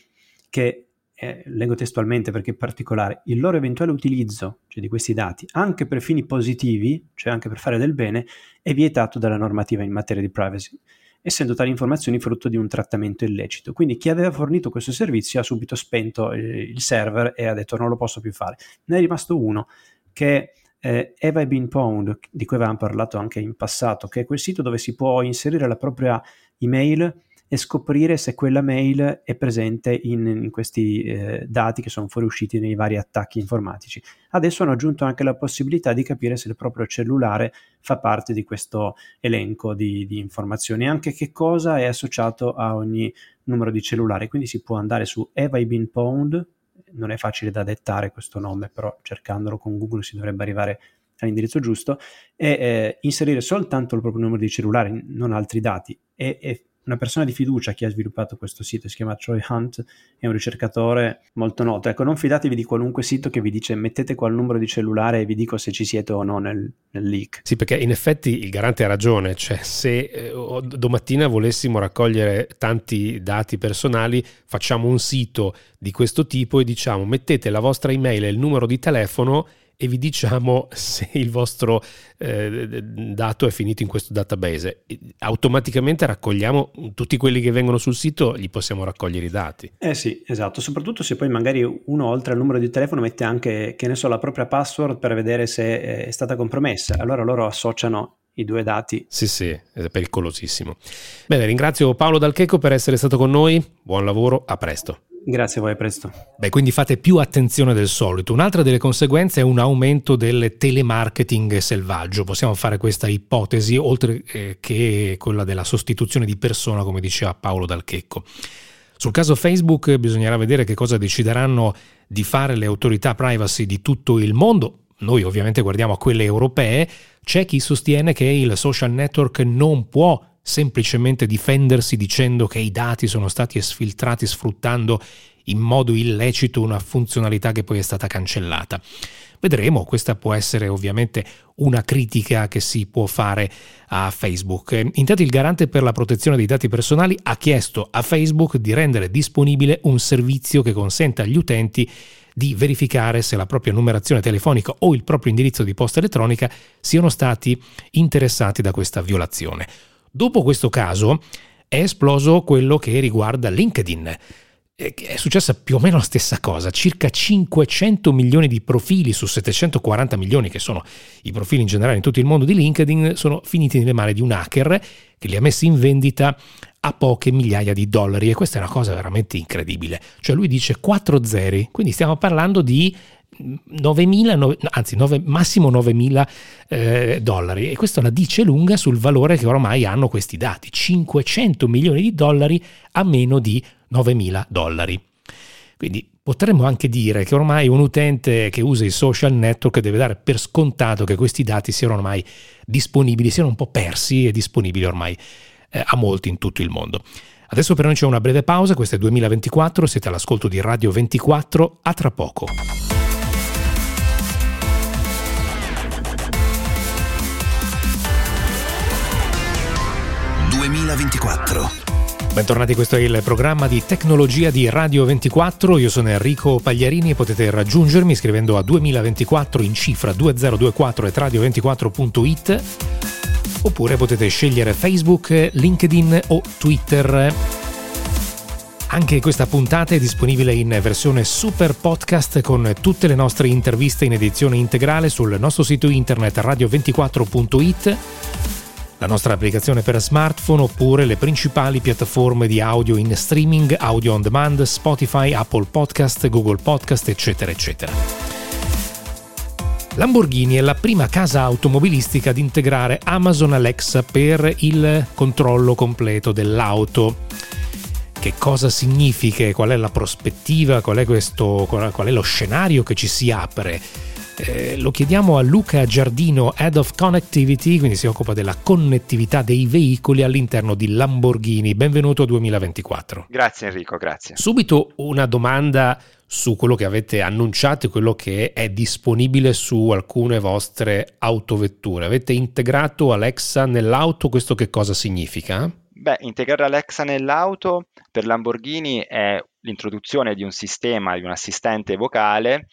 che eh, leggo testualmente perché è particolare, il loro eventuale utilizzo, cioè di questi dati, anche per fini positivi, cioè anche per fare del bene, è vietato dalla normativa in materia di privacy, essendo tali informazioni frutto di un trattamento illecito. Quindi chi aveva fornito questo servizio ha subito spento il server e ha detto non lo posso più fare. Ne è rimasto uno che eh, Eva Been Pwned, di cui avevamo parlato anche in passato, che è quel sito dove si può inserire la propria email e scoprire se quella mail è presente in, in questi eh, dati che sono fuoriusciti nei vari attacchi informatici. Adesso hanno aggiunto anche la possibilità di capire se il proprio cellulare fa parte di questo elenco di, di informazioni, anche che cosa è associato a ogni numero di cellulare. Quindi si può andare su Have I Been Pwned? Non è facile da dettare questo nome, però cercandolo con Google si dovrebbe arrivare all'indirizzo giusto e eh, inserire soltanto il proprio numero di cellulare, non altri dati. E, e, una persona di fiducia che ha sviluppato questo sito si chiama Troy Hunt, è un ricercatore molto noto. Ecco, non fidatevi di qualunque sito che vi dice mettete qua il numero di cellulare e vi dico se ci siete o no nel, nel leak. Sì, perché in effetti il garante ha ragione, cioè se eh, domattina volessimo raccogliere tanti dati personali, facciamo un sito di questo tipo e diciamo mettete la vostra email e il numero di telefono e vi diciamo se il vostro eh, dato è finito in questo database. Automaticamente raccogliamo tutti quelli che vengono sul sito, gli possiamo raccogliere i dati. Eh sì, esatto, soprattutto se poi magari uno oltre al numero di telefono mette anche, che ne so, la propria password per vedere se è stata compromessa. Allora loro associano i due dati. Sì, sì, è pericolosissimo. Bene, ringrazio Paolo Dalcheco per essere stato con noi. Buon lavoro, a presto. Grazie a voi, presto. Beh, quindi fate più attenzione del solito. Un'altra delle conseguenze è un aumento del telemarketing selvaggio. Possiamo fare questa ipotesi, oltre eh, che quella della sostituzione di persona, come diceva Paolo Dalchecco. Sul caso Facebook bisognerà vedere che cosa decideranno di fare le autorità privacy di tutto il mondo. Noi ovviamente guardiamo a quelle europee. C'è chi sostiene che il social network non può semplicemente difendersi dicendo che i dati sono stati esfiltrati sfruttando in modo illecito una funzionalità che poi è stata cancellata. Vedremo, questa può essere ovviamente una critica che si può fare a Facebook. Intanto il garante per la protezione dei dati personali ha chiesto a Facebook di rendere disponibile un servizio che consenta agli utenti di verificare se la propria numerazione telefonica o il proprio indirizzo di posta elettronica siano stati interessati da questa violazione. Dopo questo caso è esploso quello che riguarda LinkedIn. È successa più o meno la stessa cosa, circa 500 milioni di profili su 740 milioni che sono i profili in generale in tutto il mondo di LinkedIn sono finiti nelle mani di un hacker che li ha messi in vendita a poche migliaia di dollari e questa è una cosa veramente incredibile. Cioè lui dice 4 zeri, quindi stiamo parlando di 9.000, anzi 9, massimo 9.000 eh, dollari e questo la dice lunga sul valore che ormai hanno questi dati, 500 milioni di dollari a meno di 9.000 dollari. Quindi potremmo anche dire che ormai un utente che usa i social network deve dare per scontato che questi dati siano ormai disponibili, siano un po' persi e disponibili ormai eh, a molti in tutto il mondo. Adesso per noi c'è una breve pausa, questo è 2024, siete all'ascolto di Radio 24, a tra poco. 2024. Bentornati, questo è il programma di tecnologia di Radio 24. Io sono Enrico Pagliarini e potete raggiungermi scrivendo a 2024 in cifra 2024 e radio24.it oppure potete scegliere Facebook, LinkedIn o Twitter. Anche questa puntata è disponibile in versione super podcast con tutte le nostre interviste in edizione integrale sul nostro sito internet radio24.it la nostra applicazione per smartphone oppure le principali piattaforme di audio in streaming, audio on demand, Spotify, Apple Podcast, Google Podcast, eccetera, eccetera. Lamborghini è la prima casa automobilistica ad integrare Amazon Alexa per il controllo completo dell'auto. Che cosa significa? Qual è la prospettiva? Qual è, questo, qual è lo scenario che ci si apre? Eh, lo chiediamo a Luca Giardino, Head of Connectivity, quindi si occupa della connettività dei veicoli all'interno di Lamborghini. Benvenuto a 2024. Grazie Enrico, grazie. Subito una domanda su quello che avete annunciato e quello che è disponibile su alcune vostre autovetture. Avete integrato Alexa nell'auto, questo che cosa significa? Beh, integrare Alexa nell'auto per Lamborghini è l'introduzione di un sistema, di un assistente vocale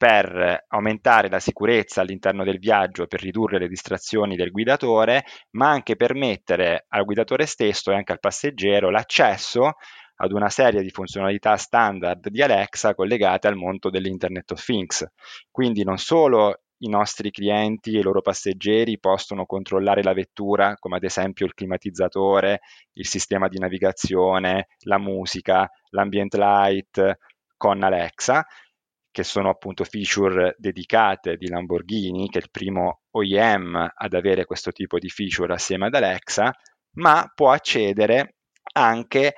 per aumentare la sicurezza all'interno del viaggio, per ridurre le distrazioni del guidatore, ma anche permettere al guidatore stesso e anche al passeggero l'accesso ad una serie di funzionalità standard di Alexa collegate al mondo dell'Internet of Things. Quindi non solo i nostri clienti e i loro passeggeri possono controllare la vettura, come ad esempio il climatizzatore, il sistema di navigazione, la musica, l'ambient light con Alexa, che sono appunto feature dedicate di Lamborghini, che è il primo OEM ad avere questo tipo di feature assieme ad Alexa, ma può accedere anche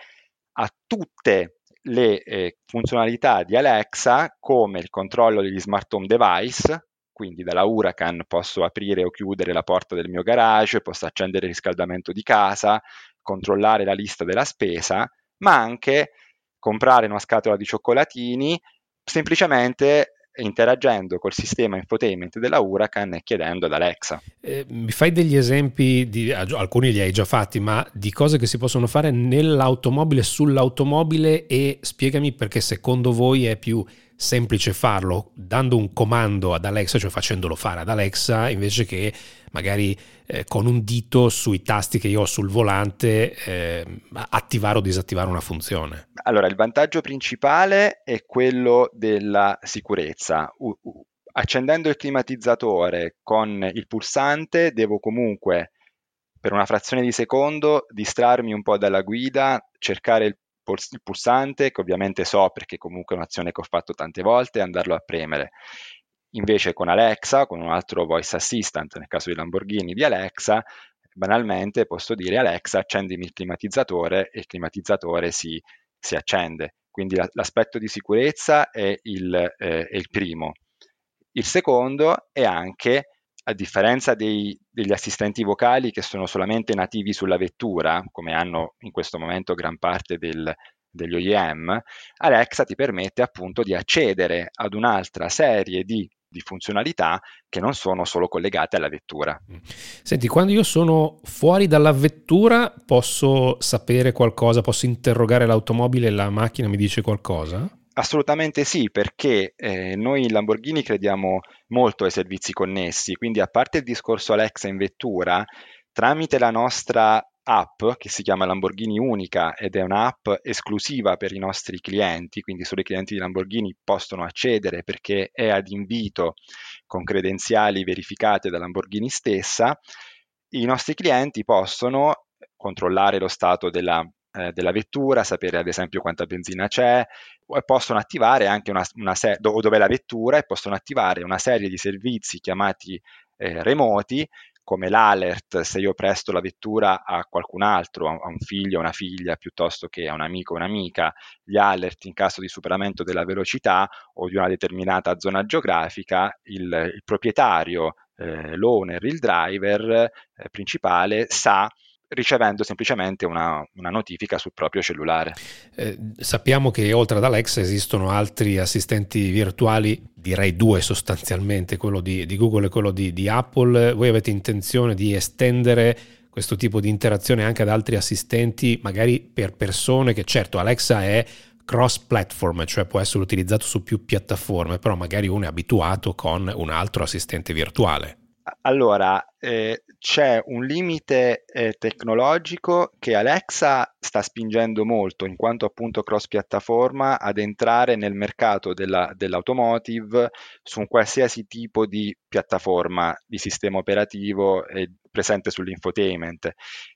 a tutte le eh, funzionalità di Alexa come il controllo degli smart home device, quindi dalla Huracan posso aprire o chiudere la porta del mio garage, posso accendere il riscaldamento di casa, controllare la lista della spesa, ma anche comprare una scatola di cioccolatini semplicemente interagendo col sistema infotainment della Huracan e chiedendo ad Alexa. Eh, mi fai degli esempi, di, alcuni li hai già fatti, ma di cose che si possono fare nell'automobile, sull'automobile e spiegami perché secondo voi è più semplice farlo dando un comando ad Alexa, cioè facendolo fare ad Alexa, invece che magari eh, con un dito sui tasti che io ho sul volante eh, attivare o disattivare una funzione. Allora, il vantaggio principale è quello della sicurezza. U- u- accendendo il climatizzatore con il pulsante devo comunque per una frazione di secondo distrarmi un po' dalla guida, cercare il il pulsante, che ovviamente so perché comunque è un'azione che ho fatto tante volte, e andarlo a premere. Invece con Alexa, con un altro voice assistant, nel caso di Lamborghini di Alexa, banalmente posso dire Alexa accendimi il climatizzatore e il climatizzatore si, si accende. Quindi l'aspetto di sicurezza è il, eh, è il primo. Il secondo è anche a differenza dei, degli assistenti vocali che sono solamente nativi sulla vettura, come hanno in questo momento gran parte del, degli OEM, Alexa ti permette appunto di accedere ad un'altra serie di, di, funzionalità che non sono solo collegate alla vettura. Mm. Senti, quando io sono fuori dalla vettura posso sapere qualcosa, posso interrogare l'automobile e la macchina mi dice qualcosa? Assolutamente sì, perché eh, noi in Lamborghini crediamo molto ai servizi connessi, quindi a parte il discorso Alexa in vettura, tramite la nostra app che si chiama Lamborghini Unica ed è un'app esclusiva per i nostri clienti, quindi solo i clienti di Lamborghini possono accedere perché è ad invito con credenziali verificate da Lamborghini stessa, i nostri clienti possono controllare lo stato della eh, della vettura, sapere ad esempio quanta benzina c'è, possono attivare anche una, una serie, do, dove è la vettura e possono attivare una serie di servizi chiamati eh, remoti come l'alert se io presto la vettura a qualcun altro, a un figlio, a una figlia, piuttosto che a un amico o un'amica, gli alert in caso di superamento della velocità o di una determinata zona geografica, il, il proprietario, eh, l'owner, il driver eh, principale sa ricevendo semplicemente una, una, notifica sul proprio cellulare. Eh, sappiamo che oltre ad Alexa esistono altri assistenti virtuali, direi due sostanzialmente, quello di, di Google e quello di, di Apple. Voi avete intenzione di estendere questo tipo di interazione anche ad altri assistenti, magari per persone che certo Alexa è cross platform, cioè può essere utilizzato su più piattaforme, però magari uno è abituato con un altro assistente virtuale. Allora, eh, c'è un limite eh, tecnologico che Alexa sta spingendo molto, in quanto appunto cross piattaforma, ad entrare nel mercato della, dell'automotive su un qualsiasi tipo di piattaforma di sistema operativo eh, presente sull'infotainment.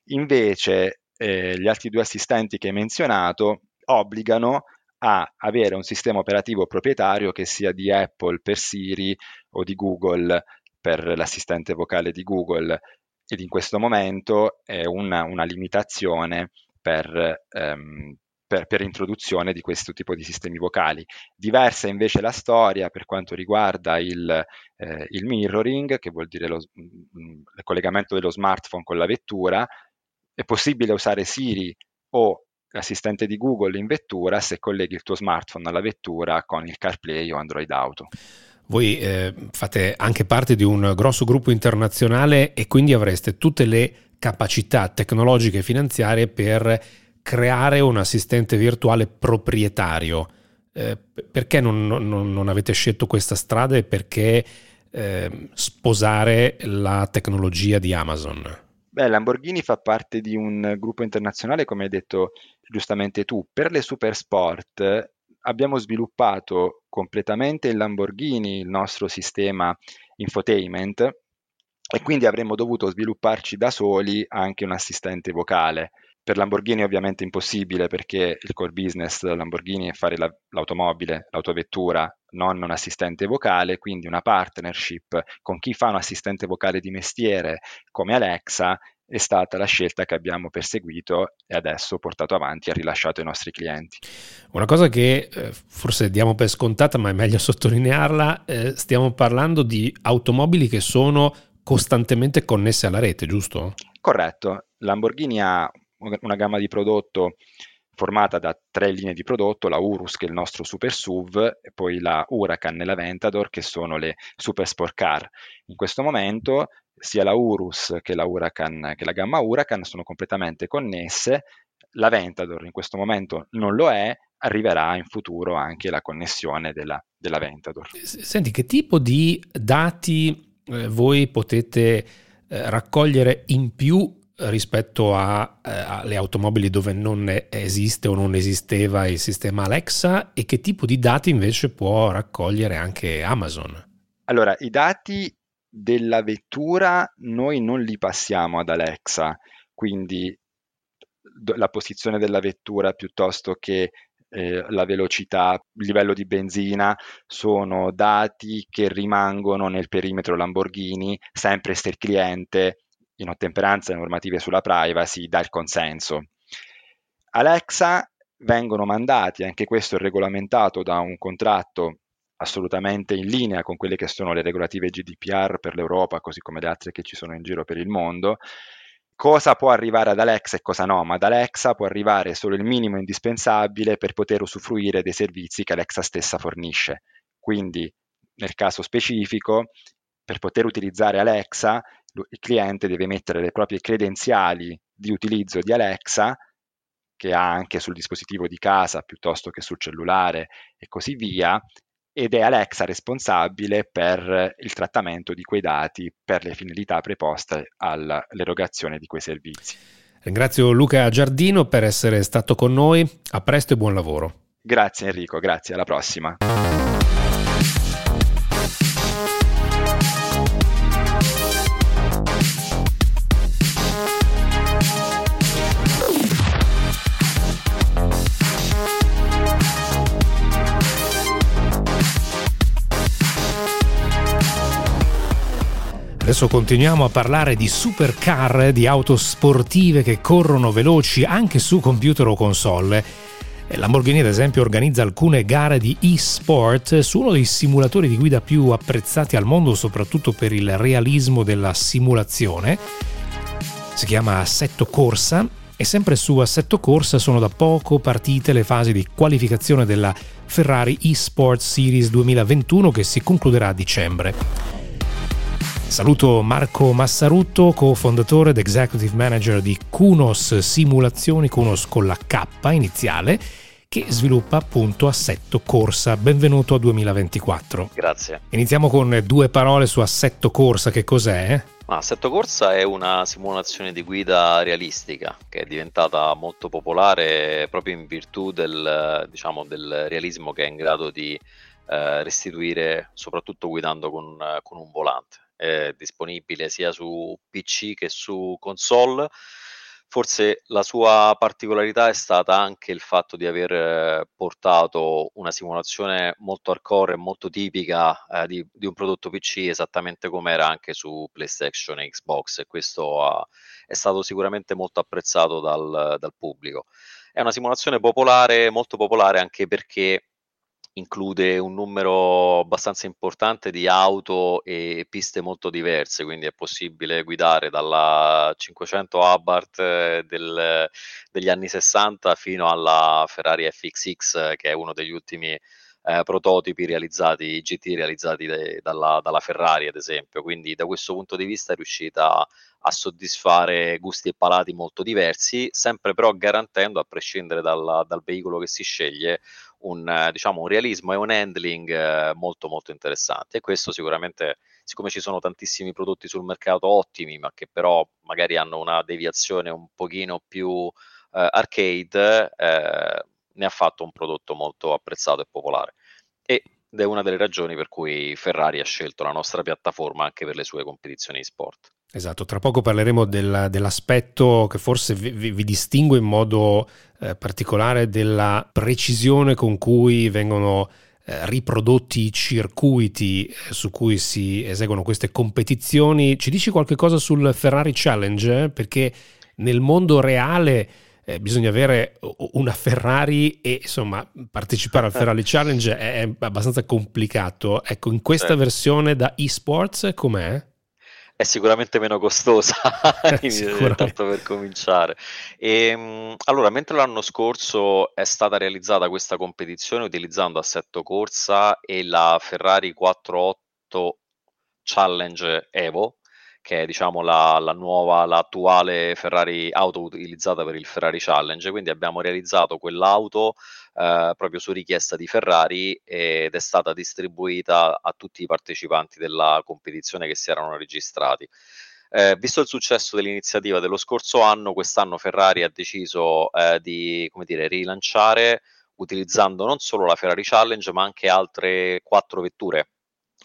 Invece, eh, gli altri due assistenti che hai menzionato obbligano a avere un sistema operativo proprietario che sia di Apple per Siri o di Google per l'assistente vocale di Google ed in questo momento è una, una limitazione per, um, per, per, introduzione di questo tipo di sistemi vocali. Diversa invece la storia per quanto riguarda il, eh, il mirroring, che vuol dire lo, mm, il collegamento dello smartphone con la vettura. È possibile usare Siri o l'assistente di Google in vettura se colleghi il tuo smartphone alla vettura con il CarPlay o Android Auto. Voi eh, fate anche parte di un grosso gruppo internazionale e quindi avreste tutte le capacità tecnologiche e finanziarie per creare un assistente virtuale proprietario. Eh, perché non, non, non, avete scelto questa strada e perché eh, sposare la tecnologia di Amazon? Beh, Lamborghini fa parte di un gruppo internazionale, come hai detto giustamente tu. Per le super sport abbiamo sviluppato completamente il Lamborghini, il nostro sistema infotainment, e quindi avremmo dovuto svilupparci da soli anche un assistente vocale. Per Lamborghini ovviamente impossibile perché il core business Lamborghini è fare la, l'automobile, l'autovettura, non un assistente vocale, quindi una partnership con chi fa un assistente vocale di mestiere come Alexa è stata la scelta che abbiamo perseguito e adesso portato avanti e rilasciato ai nostri clienti. Una cosa che eh, forse diamo per scontata, ma è meglio sottolinearla, eh, stiamo parlando di automobili che sono costantemente connesse alla rete, giusto? Corretto. Lamborghini ha una gamma di prodotto formata da tre linee di prodotto, la Urus che è il nostro super SUV e poi la Huracan e la Ventador che sono le super sport car. In questo momento sia la Urus che la Huracan che la gamma Huracan sono completamente connesse, la Ventador in questo momento non lo è, arriverà in futuro anche la connessione della, della Ventador. Senti, che tipo di dati eh, voi potete eh, raccogliere in più rispetto a, eh, alle automobili dove non esiste o non esisteva il sistema Alexa e che tipo di dati invece può raccogliere anche Amazon? Allora, i dati della vettura noi non li passiamo ad Alexa, quindi la posizione della vettura piuttosto che eh, la velocità, il livello di benzina sono dati che rimangono nel perimetro Lamborghini, sempre se il cliente in ottemperanza alle normative sulla privacy, dà il consenso. Alexa vengono mandati, anche questo è regolamentato da un contratto assolutamente in linea con quelle che sono le regolative GDPR per l'Europa, così come le altre che ci sono in giro per il mondo. Cosa può arrivare ad Alexa e cosa no? Ma ad Alexa può arrivare solo il minimo indispensabile per poter usufruire dei servizi che Alexa stessa fornisce. Quindi, nel caso specifico, per poter utilizzare Alexa, il cliente deve mettere le proprie credenziali di utilizzo di Alexa, che ha anche sul dispositivo di casa piuttosto che sul cellulare e così via, ed è Alexa responsabile per il trattamento di quei dati per le finalità preposte all'erogazione di quei servizi. Ringrazio Luca Giardino per essere stato con noi, a presto e buon lavoro. Grazie Enrico, grazie, alla prossima. Adesso continuiamo a parlare di supercar, di auto sportive che corrono veloci anche su computer o console. Lamborghini ad esempio organizza alcune gare di e-sport su uno dei simulatori di guida più apprezzati al mondo soprattutto per il realismo della simulazione. Si chiama Assetto Corsa e sempre su Assetto Corsa sono da poco partite le fasi di qualificazione della Ferrari eSport Series 2021 che si concluderà a dicembre. Saluto Marco Massarutto, co-fondatore ed executive manager di Kunos Simulazioni, Kunos con la K iniziale, che sviluppa appunto Assetto Corsa. Benvenuto a 2024. Grazie. Iniziamo con due parole su Assetto Corsa, che cos'è? Assetto Corsa è una simulazione di guida realistica che è diventata molto popolare proprio in virtù del, diciamo, del realismo che è in grado di eh, restituire, soprattutto guidando con, con un volante è disponibile sia su PC che su console. Forse la sua particolarità è stata anche il fatto di aver eh, portato una simulazione molto hardcore e molto tipica eh, di, di, un prodotto PC esattamente come era anche su PlayStation e Xbox e questo ha, è stato sicuramente molto apprezzato dal, dal pubblico. È una simulazione popolare, molto popolare anche perché include un numero abbastanza importante di auto e piste molto diverse, quindi è possibile guidare dalla 500 Abarth eh, del, degli anni 60 fino alla Ferrari FXX, che è uno degli ultimi eh, prototipi realizzati, GT realizzati de, dalla, dalla, Ferrari, ad esempio. Quindi da questo punto di vista è riuscita a soddisfare gusti e palati molto diversi, sempre però garantendo, a prescindere dal, dal veicolo che si sceglie, un, eh, diciamo, un realismo e un handling eh, molto molto interessante e questo sicuramente siccome ci sono tantissimi prodotti sul mercato ottimi ma che però magari hanno una deviazione un pochino più eh, arcade eh, ne ha fatto un prodotto molto apprezzato e popolare. Ed è una delle ragioni per cui Ferrari ha scelto la nostra piattaforma anche per le sue competizioni di sport. Esatto, tra poco parleremo del, dell'aspetto che forse vi, vi distingue in modo eh, particolare della precisione con cui vengono eh, riprodotti i circuiti eh, su cui si eseguono queste competizioni. Ci dici qualche cosa sul Ferrari Challenge? Perché nel mondo reale eh, bisogna avere una Ferrari e insomma partecipare al Ferrari Challenge è, è abbastanza complicato. Ecco, in questa certo. versione da esports com'è? È sicuramente meno costosa, tanto per cominciare. E, ehm, allora, mentre l'anno scorso è stata realizzata questa competizione utilizzando assetto corsa e la Ferrari 48 Challenge Evo, che è diciamo la, la nuova, l'attuale Ferrari auto utilizzata per il Ferrari Challenge. Quindi abbiamo realizzato quell'auto eh, proprio su richiesta di Ferrari ed è stata distribuita a tutti i partecipanti della competizione che si erano registrati. Eh, visto il successo dell'iniziativa dello scorso anno, quest'anno Ferrari ha deciso eh, di dire, rilanciare utilizzando non solo la Ferrari Challenge ma anche altre quattro vetture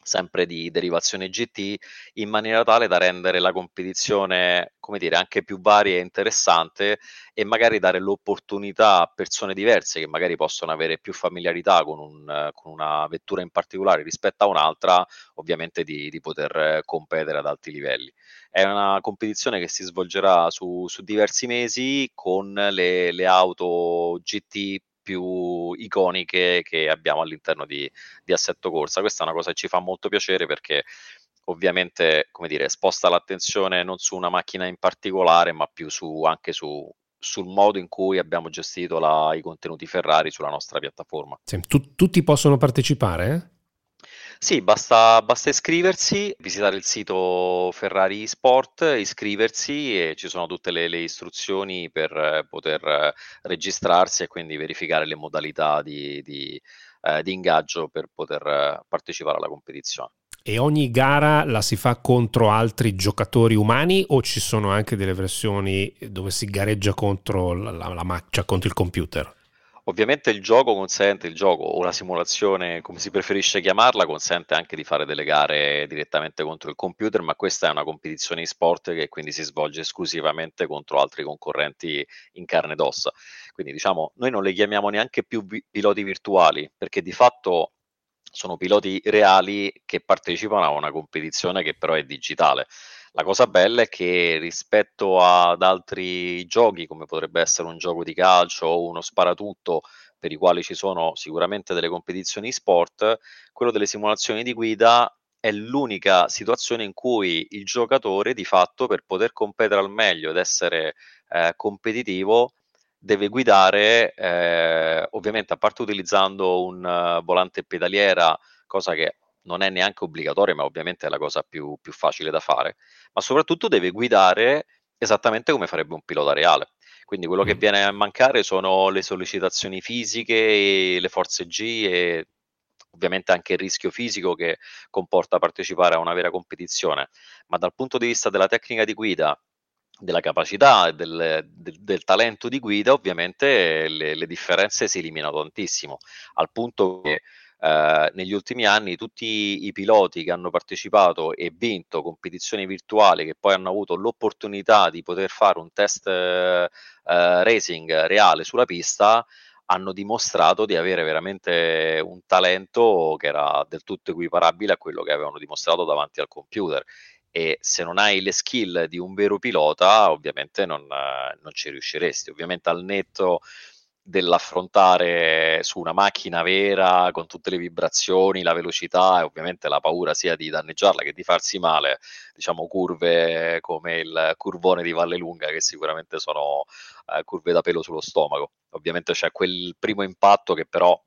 sempre di derivazione GT, in maniera tale da rendere la competizione, come dire, anche più varia e interessante e magari dare l'opportunità a persone diverse che magari possono avere più familiarità con, un, con una vettura in particolare rispetto a un'altra, ovviamente di, di, poter competere ad alti livelli. È una competizione che si svolgerà su, su diversi mesi con le, le auto GT più iconiche che abbiamo all'interno di, di Assetto Corsa. Questa è una cosa che ci fa molto piacere perché ovviamente, come dire, sposta l'attenzione non su una macchina in particolare, ma più su, anche su, sul modo in cui abbiamo gestito la, i contenuti Ferrari sulla nostra piattaforma. Sì, tu, tutti possono partecipare? Sì, basta, basta, iscriversi, visitare il sito Ferrari Sport, iscriversi e ci sono tutte le, le istruzioni per eh, poter eh, registrarsi e quindi verificare le modalità di, di, eh, di ingaggio per poter eh, partecipare alla competizione. E ogni gara la si fa contro altri giocatori umani o ci sono anche delle versioni dove si gareggia contro la, la, la cioè contro il computer? Ovviamente il gioco consente, il gioco o la simulazione, come si preferisce chiamarla, consente anche di fare delle gare direttamente contro il computer, ma questa è una competizione in sport che quindi si svolge esclusivamente contro altri concorrenti in carne ed ossa. Quindi diciamo, noi non le chiamiamo neanche più vi- piloti virtuali, perché di fatto sono piloti reali che partecipano a una competizione che però è digitale. La cosa bella è che rispetto ad altri giochi, come potrebbe essere un gioco di calcio o uno sparatutto, per i quali ci sono sicuramente delle competizioni sport, quello delle simulazioni di guida è l'unica situazione in cui il giocatore di fatto per poter competere al meglio ed essere eh, competitivo deve guidare eh, ovviamente a parte utilizzando un uh, volante pedaliera cosa che non è neanche obbligatorio, ma ovviamente è la cosa più, più facile da fare, ma soprattutto deve guidare esattamente come farebbe un pilota reale. Quindi quello che viene a mancare sono le sollecitazioni fisiche, le forze G e ovviamente anche il rischio fisico che comporta partecipare a una vera competizione, ma dal punto di vista della tecnica di guida, della capacità e del, del, del, talento di guida, ovviamente le, le, differenze si eliminano tantissimo, al punto che eh, negli ultimi anni tutti i piloti che hanno partecipato e vinto competizioni virtuali che poi hanno avuto l'opportunità di poter fare un test eh, racing reale sulla pista hanno dimostrato di avere veramente un talento che era del tutto equiparabile a quello che avevano dimostrato davanti al computer. E se non hai le skill di un vero pilota ovviamente non, non ci riusciresti. Ovviamente al netto dell'affrontare su una macchina vera con tutte le vibrazioni, la velocità e ovviamente la paura sia di danneggiarla che di farsi male, diciamo curve come il curvone di Valle Lunga che sicuramente sono eh, curve da pelo sullo stomaco. Ovviamente c'è quel primo impatto che però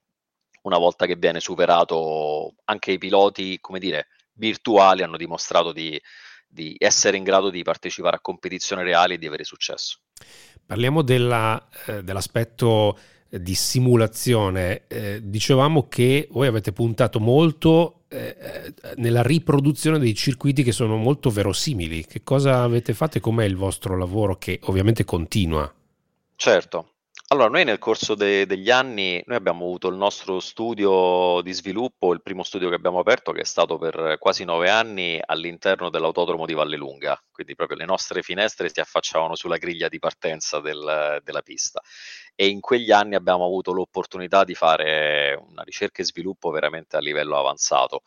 una volta che viene superato anche i piloti, come dire, virtuali hanno dimostrato di, di essere in grado di partecipare a competizioni reali e di avere successo. Parliamo della, eh, dell'aspetto di simulazione. Eh, dicevamo che voi avete puntato molto eh, eh, nella riproduzione dei circuiti che sono molto verosimili. Che cosa avete fatto e com'è il vostro lavoro che ovviamente continua? Certo. Allora, noi nel corso de- degli anni, noi abbiamo avuto il nostro studio di sviluppo, il primo studio che abbiamo aperto, che è stato per quasi nove anni all'interno dell'autodromo di Vallelunga, quindi proprio le nostre finestre si affacciavano sulla griglia di partenza del- della pista. E in quegli anni abbiamo avuto l'opportunità di fare una ricerca e sviluppo veramente a livello avanzato.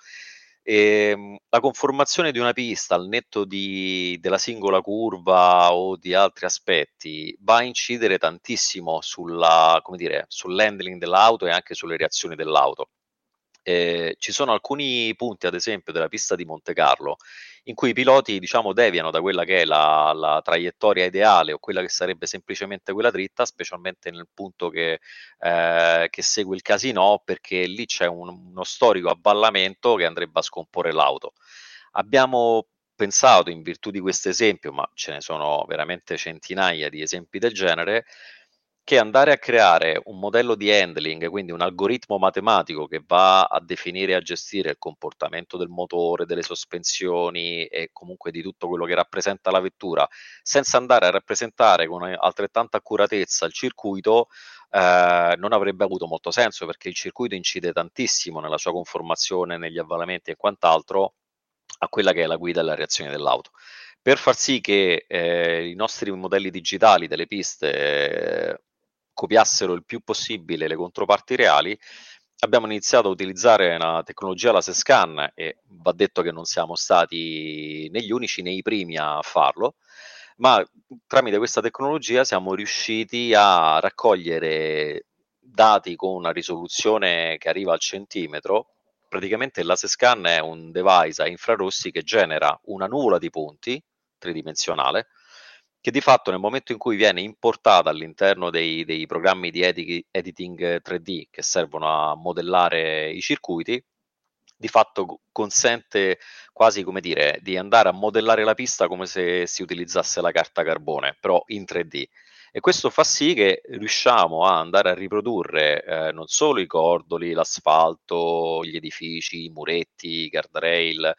E, ehm, la conformazione di una pista al netto di, della singola curva o di altri aspetti va a incidere tantissimo sulla, dire, sull'handling dell'auto e anche sulle reazioni dell'auto. Eh, ci sono alcuni punti, ad esempio, della pista di Monte Carlo, in cui i piloti, diciamo, deviano da quella che è la, la, traiettoria ideale o quella che sarebbe semplicemente quella dritta, specialmente nel punto che, eh, che segue il casino, perché lì c'è un, uno storico avvallamento che andrebbe a scomporre l'auto. Abbiamo pensato, in virtù di questo esempio, ma ce ne sono veramente centinaia di esempi del genere, che andare a creare un modello di handling, quindi un algoritmo matematico che va a definire e a gestire il comportamento del motore, delle sospensioni e comunque di tutto quello che rappresenta la vettura, senza andare a rappresentare con altrettanta accuratezza il circuito, eh, non avrebbe avuto molto senso perché il circuito incide tantissimo nella sua conformazione, negli avvalamenti e quant'altro a quella che è la guida e la reazione dell'auto. Per far sì che eh, i nostri modelli digitali delle piste eh, copiassero il più possibile le controparti reali, abbiamo iniziato a utilizzare una tecnologia, la SESCAN, e va detto che non siamo stati né gli unici né i primi a farlo, ma tramite questa tecnologia siamo riusciti a raccogliere dati con una risoluzione che arriva al centimetro. Praticamente la SESCAN è un device a infrarossi che genera una nuvola di punti tridimensionale che di fatto nel momento in cui viene importata all'interno dei, dei programmi di edi- editing 3D che servono a modellare i circuiti, di fatto consente quasi come dire di andare a modellare la pista come se si utilizzasse la carta carbone, però in 3D. E questo fa sì che riusciamo a andare a riprodurre eh, non solo i cordoli, l'asfalto, gli edifici, i muretti, i guardrail,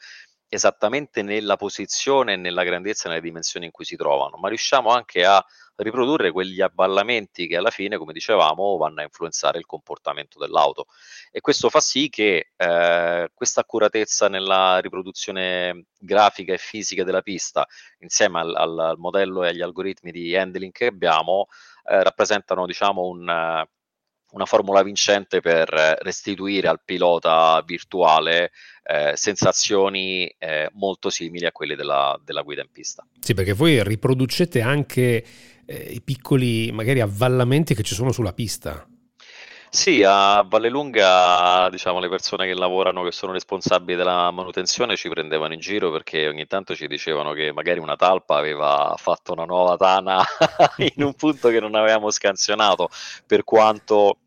esattamente nella posizione nella grandezza e nelle dimensioni in cui si trovano, ma riusciamo anche a riprodurre quegli avvallamenti che alla fine, come dicevamo, vanno a influenzare il comportamento dell'auto. E questo fa sì che eh, questa accuratezza nella riproduzione grafica e fisica della pista, insieme al, al, al modello e agli algoritmi di handling che abbiamo, eh, rappresentano diciamo un una formula vincente per restituire al pilota virtuale eh, sensazioni eh, molto simili a quelle della, della, guida in pista. Sì, perché voi riproducete anche eh, i piccoli magari avvallamenti che ci sono sulla pista. Sì, a Vallelunga, diciamo, le persone che lavorano, che sono responsabili della manutenzione, ci prendevano in giro perché ogni tanto ci dicevano che magari una talpa aveva fatto una nuova tana in un punto che non avevamo scansionato, per quanto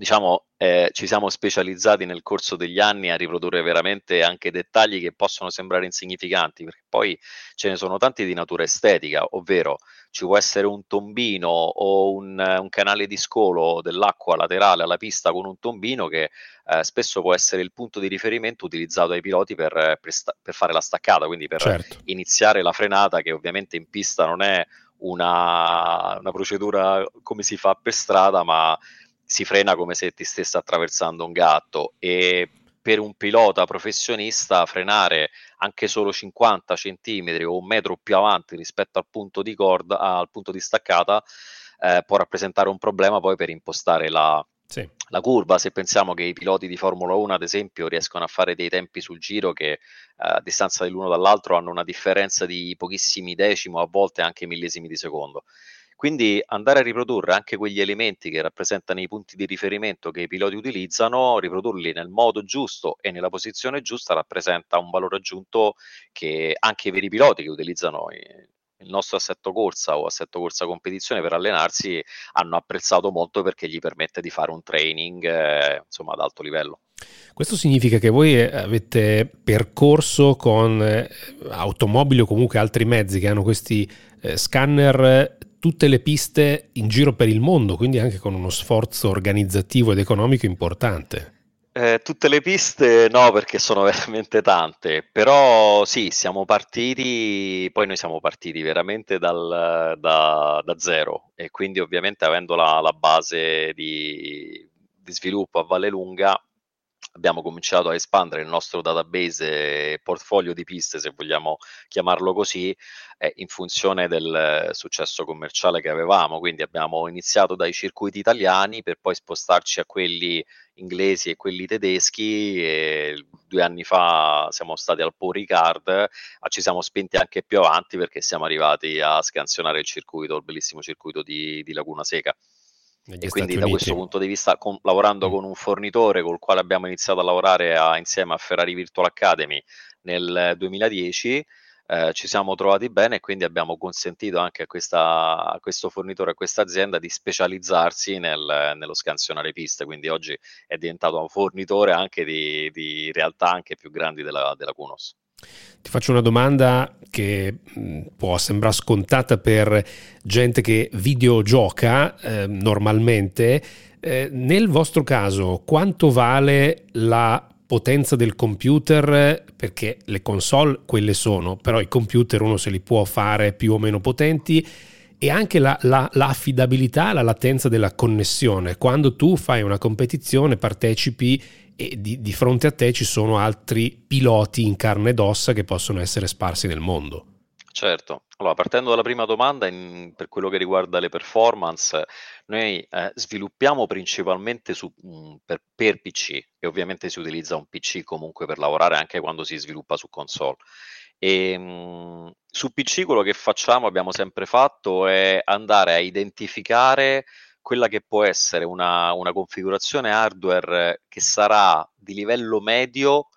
diciamo, eh, ci siamo specializzati nel corso degli anni a riprodurre veramente anche dettagli che possono sembrare insignificanti, perché poi ce ne sono tanti di natura estetica, ovvero ci può essere un tombino o un, un canale di scolo dell'acqua laterale alla pista con un tombino che eh, spesso può essere il punto di riferimento utilizzato dai piloti per, per, sta- per fare la staccata, quindi per certo. iniziare la frenata che ovviamente in pista non è una, una procedura come si fa per strada, ma si frena come se ti stesse attraversando un gatto e per un pilota professionista frenare anche solo 50 cm o un metro più avanti rispetto al punto di corda, al punto di staccata, eh, può rappresentare un problema poi per impostare la, sì. la, curva. Se pensiamo che i piloti di Formula 1, ad esempio, riescono a fare dei tempi sul giro che eh, a distanza dell'uno dall'altro hanno una differenza di pochissimi decimi, a volte anche millesimi di secondo. Quindi andare a riprodurre anche quegli elementi che rappresentano i punti di riferimento che i piloti utilizzano, riprodurli nel modo giusto e nella posizione giusta rappresenta un valore aggiunto che anche i veri piloti che utilizzano il nostro assetto corsa o assetto corsa competizione per allenarsi hanno apprezzato molto perché gli permette di fare un training eh, insomma ad alto livello. Questo significa che voi avete percorso con eh, automobili o comunque altri mezzi che hanno questi eh, scanner tutte le piste in giro per il mondo, quindi anche con uno sforzo organizzativo ed economico importante. Eh, tutte le piste no, perché sono veramente tante, però sì, siamo partiti, poi noi siamo partiti veramente dal, da, da zero e quindi ovviamente avendo la, la base di, di sviluppo a Valle Lunga abbiamo cominciato a espandere il nostro database portfolio di piste, se vogliamo chiamarlo così, eh, in funzione del successo commerciale che avevamo. Quindi abbiamo iniziato dai circuiti italiani per poi spostarci a quelli inglesi e quelli tedeschi. E due anni fa siamo stati al Paul Ricard, ma ci siamo spinti anche più avanti perché siamo arrivati a scansionare il circuito, il bellissimo circuito di, di Laguna Seca. E quindi da questo punto di vista, con, lavorando mm. con un fornitore col quale abbiamo iniziato a lavorare a, insieme a Ferrari Virtual Academy nel 2010, eh, ci siamo trovati bene e quindi abbiamo consentito anche a, questa, a questo fornitore, a questa azienda di specializzarsi nel, nello scansionare piste, quindi oggi è diventato un fornitore anche di, di realtà anche più grandi della, della Kunos. Ti faccio una domanda che mm, può sembrare scontata per gente che videogioca eh, normalmente. Eh, nel vostro caso, quanto vale la potenza del computer? Perché le console quelle sono, però i computer uno se li può fare più o meno potenti e anche la, la, l'affidabilità, la latenza della connessione. Quando tu fai una competizione, partecipi e di, di, fronte a te ci sono altri piloti in carne ed ossa che possono essere sparsi nel mondo. Certo, allora partendo dalla prima domanda, in, per quello che riguarda le performance, noi eh, sviluppiamo principalmente su, mh, mm, per, per, PC e ovviamente si utilizza un PC comunque per lavorare anche quando si sviluppa su console. E, mh, mm, su PC quello che facciamo, abbiamo sempre fatto, è andare a identificare quella che può essere una, una configurazione hardware che sarà di livello medio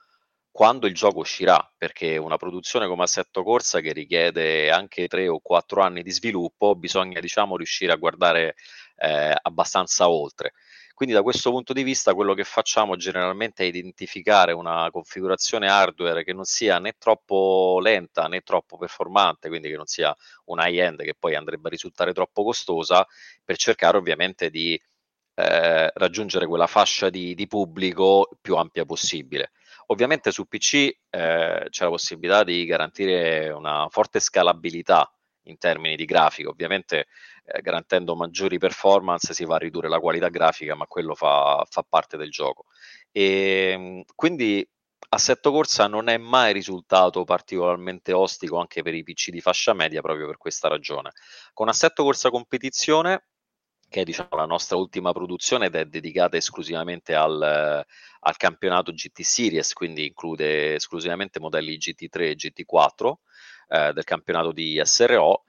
quando il gioco uscirà, perché una produzione come Assetto Corsa che richiede anche tre o quattro anni di sviluppo, bisogna diciamo riuscire a guardare eh, abbastanza oltre. Quindi da questo punto di vista quello che facciamo generalmente è identificare una configurazione hardware che non sia né troppo lenta né troppo performante, quindi che non sia un high-end che poi andrebbe a risultare troppo costosa, per cercare ovviamente di eh, raggiungere quella fascia di, di, pubblico più ampia possibile. Ovviamente su PC eh, c'è la possibilità di garantire una forte scalabilità in termini di grafica, ovviamente eh, garantendo maggiori performance si va a ridurre la qualità grafica, ma quello fa, fa parte del gioco. E, ehm, quindi Assetto Corsa non è mai risultato particolarmente ostico anche per i PC di fascia media proprio per questa ragione. Con Assetto Corsa Competizione che è diciamo, la nostra ultima produzione ed è dedicata esclusivamente al, al, campionato GT Series, quindi include esclusivamente modelli GT3 e GT4 eh, del campionato di SRO.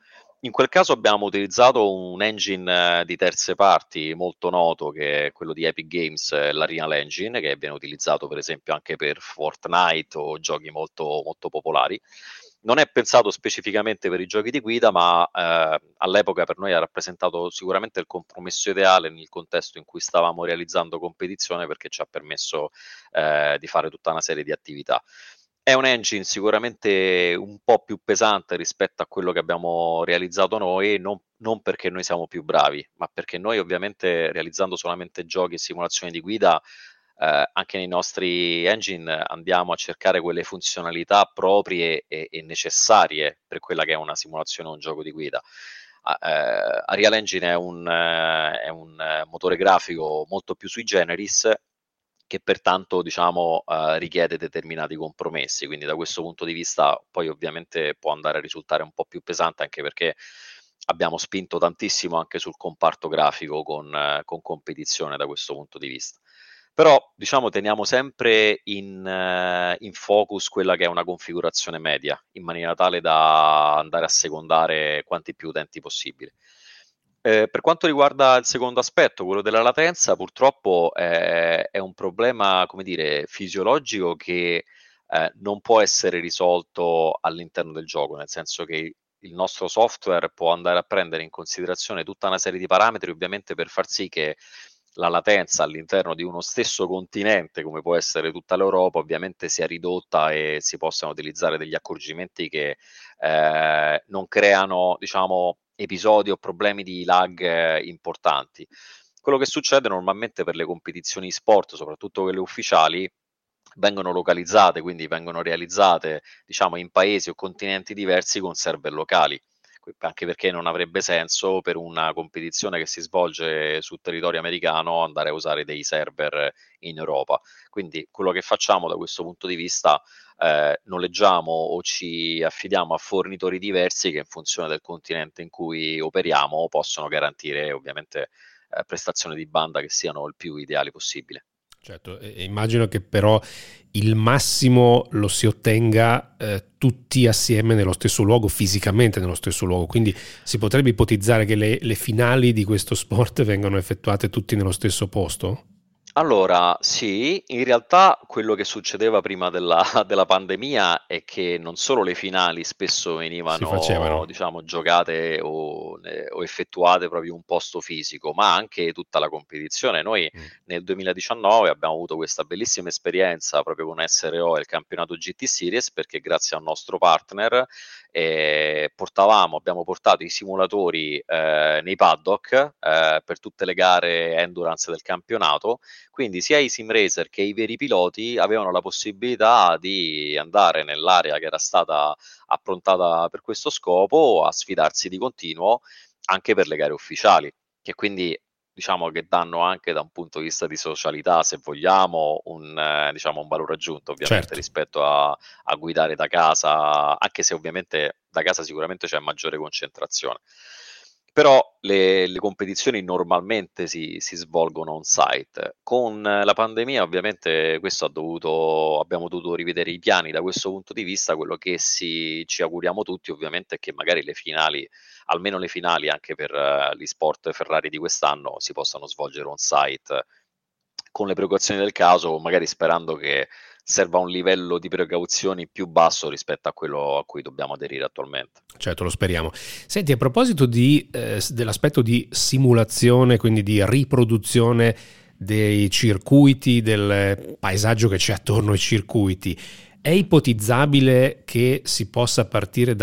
In quel caso abbiamo utilizzato un engine eh, di terze parti molto noto che è quello di Epic Games, eh, l'Arial Engine, che viene utilizzato per esempio anche per Fortnite o giochi molto, molto popolari non è pensato specificamente per i giochi di guida, ma eh, all'epoca per noi ha rappresentato sicuramente il compromesso ideale nel contesto in cui stavamo realizzando competizione perché ci ha permesso eh, di fare tutta una serie di attività. È un engine sicuramente un po' più pesante rispetto a quello che abbiamo realizzato noi, non, non perché noi siamo più bravi, ma perché noi ovviamente realizzando solamente giochi e simulazioni di guida eh, anche nei nostri engine andiamo a cercare quelle funzionalità proprie e, e necessarie per quella che è una simulazione o un gioco di guida. Uh, Arial Engine è un, uh, è un motore grafico molto più sui generis che pertanto diciamo uh, richiede determinati compromessi quindi da questo punto di vista poi ovviamente può andare a risultare un po' più pesante anche perché abbiamo spinto tantissimo anche sul comparto grafico con, con competizione da questo punto di vista però diciamo teniamo sempre in, uh, in, focus quella che è una configurazione media, in maniera tale da andare a secondare quanti più utenti possibile. Eh, per quanto riguarda il secondo aspetto, quello della latenza, purtroppo è, è un problema, come dire, fisiologico che eh, non può essere risolto all'interno del gioco, nel senso che il nostro software può andare a prendere in considerazione tutta una serie di parametri, ovviamente per far sì che la latenza all'interno di uno stesso continente, come può essere tutta l'Europa, ovviamente sia ridotta e si possano utilizzare degli accorgimenti che eh, non creano, diciamo, episodi o problemi di lag eh, importanti. Quello che succede normalmente per le competizioni sport, soprattutto quelle ufficiali, vengono localizzate, quindi vengono realizzate diciamo, in paesi o continenti diversi con server locali anche perché non avrebbe senso per una competizione che si svolge sul territorio americano andare a usare dei server in Europa. Quindi quello che facciamo da questo punto di vista eh, noleggiamo o ci affidiamo a fornitori diversi che in funzione del continente in cui operiamo possono garantire ovviamente eh, prestazioni di banda che siano il più ideali possibile. Certo, e immagino che però il massimo lo si ottenga eh, tutti assieme nello stesso luogo, fisicamente nello stesso luogo, quindi si potrebbe ipotizzare che le, le finali di questo sport vengano effettuate tutti nello stesso posto? Allora, sì, in realtà quello che succedeva prima della, della pandemia è che non solo le finali spesso venivano, diciamo, giocate o, o effettuate proprio un posto fisico, ma anche tutta la competizione. Noi Mm. nel 2019 abbiamo avuto questa bellissima esperienza proprio con SRO e il campionato GT Series perché grazie al nostro partner eh, portavamo, abbiamo portato i simulatori eh, nei paddock eh, per tutte le gare endurance del campionato quindi sia i sim racer che i veri piloti avevano la possibilità di andare nell'area che era stata approntata per questo scopo a sfidarsi di continuo anche per le gare ufficiali, che quindi diciamo che danno anche da un punto di vista di socialità, se vogliamo, un, eh, diciamo, un valore aggiunto ovviamente certo. rispetto a, a, guidare da casa, anche se ovviamente da casa sicuramente c'è maggiore concentrazione. Però le, le competizioni normalmente si, si, svolgono on site. Con la pandemia, ovviamente, dovuto, abbiamo dovuto rivedere i piani da questo punto di vista. Quello che si, ci auguriamo tutti, ovviamente, è che magari le finali, almeno le finali anche per uh, gli sport Ferrari di quest'anno, si possano svolgere on site con le precauzioni del caso, magari sperando che serva un livello di precauzioni più basso rispetto a quello a cui dobbiamo aderire attualmente. Certo, lo speriamo. Senti, a proposito di, eh, dell'aspetto di simulazione, quindi di riproduzione dei circuiti, del paesaggio che c'è attorno ai circuiti, è ipotizzabile che si possa partire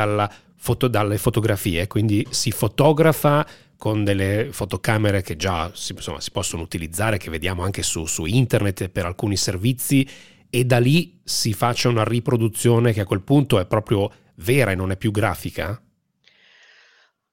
foto, dalle fotografie, quindi si fotografa con delle fotocamere che già si, insomma, si possono utilizzare, che vediamo anche su, su internet per alcuni servizi e da lì si faccia una riproduzione che a quel punto è proprio vera e non è più grafica?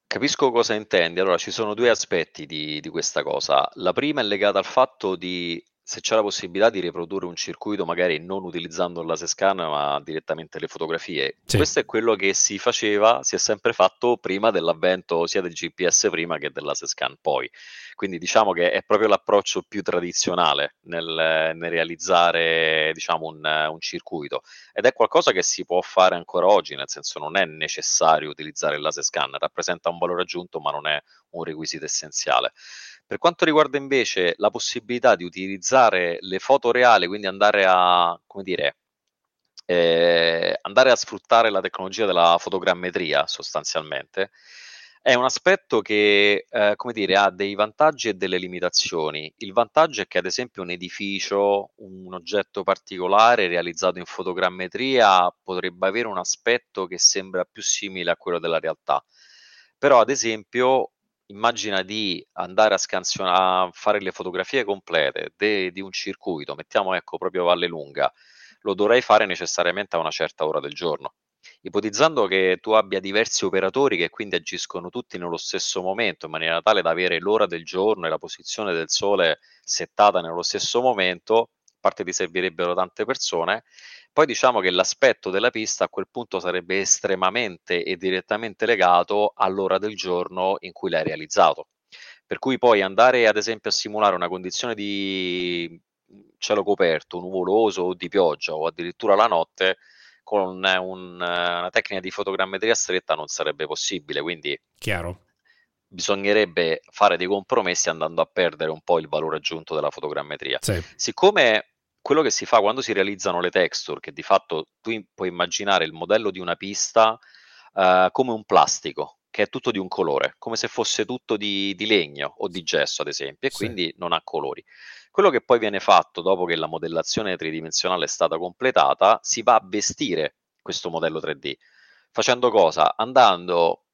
Capisco cosa intendi. Allora, ci sono due aspetti di, di questa cosa. La prima è legata al fatto di se c'è la possibilità di riprodurre un circuito magari non utilizzando la scan ma direttamente le fotografie. Sì. Questo è quello che si faceva, si è sempre fatto prima dell'avvento sia del GPS prima che della scan poi. Quindi diciamo che è proprio l'approccio più tradizionale nel, nel realizzare diciamo, un, un, circuito ed è qualcosa che si può fare ancora oggi, nel senso non è necessario utilizzare il laser scan, rappresenta un valore aggiunto ma non è un requisito essenziale. Per quanto riguarda invece la possibilità di utilizzare le foto reali, quindi andare a, come dire, eh, andare a sfruttare la tecnologia della fotogrammetria sostanzialmente, è un aspetto che, eh, come dire, ha dei vantaggi e delle limitazioni. Il vantaggio è che, ad esempio, un edificio, un oggetto particolare realizzato in fotogrammetria potrebbe avere un aspetto che sembra più simile a quello della realtà. Però, ad esempio, immagina di andare a scansionare, a fare le fotografie complete de, di un circuito, mettiamo ecco proprio Valle Lunga, lo dovrei fare necessariamente a una certa ora del giorno. Ipotizzando che tu abbia diversi operatori che quindi agiscono tutti nello stesso momento, in maniera tale da avere l'ora del giorno e la posizione del sole settata nello stesso momento, a parte ti servirebbero tante persone, poi diciamo che l'aspetto della pista a quel punto sarebbe estremamente e direttamente legato all'ora del giorno in cui l'hai realizzato. Per cui poi andare ad esempio a simulare una condizione di cielo coperto, nuvoloso o di pioggia o addirittura la notte con un, una tecnica di fotogrammetria stretta non sarebbe possibile. Quindi Chiaro. bisognerebbe fare dei compromessi andando a perdere un po' il valore aggiunto della fotogrammetria. Sì. Siccome quello che si fa quando si realizzano le texture, che di fatto tu puoi immaginare il modello di una pista uh, come un plastico, che è tutto di un colore, come se fosse tutto di, di legno o di gesso, ad esempio, e sì. quindi non ha colori. Quello che poi viene fatto dopo che la modellazione tridimensionale è stata completata, si va a vestire questo modello 3D. Facendo cosa? Andando,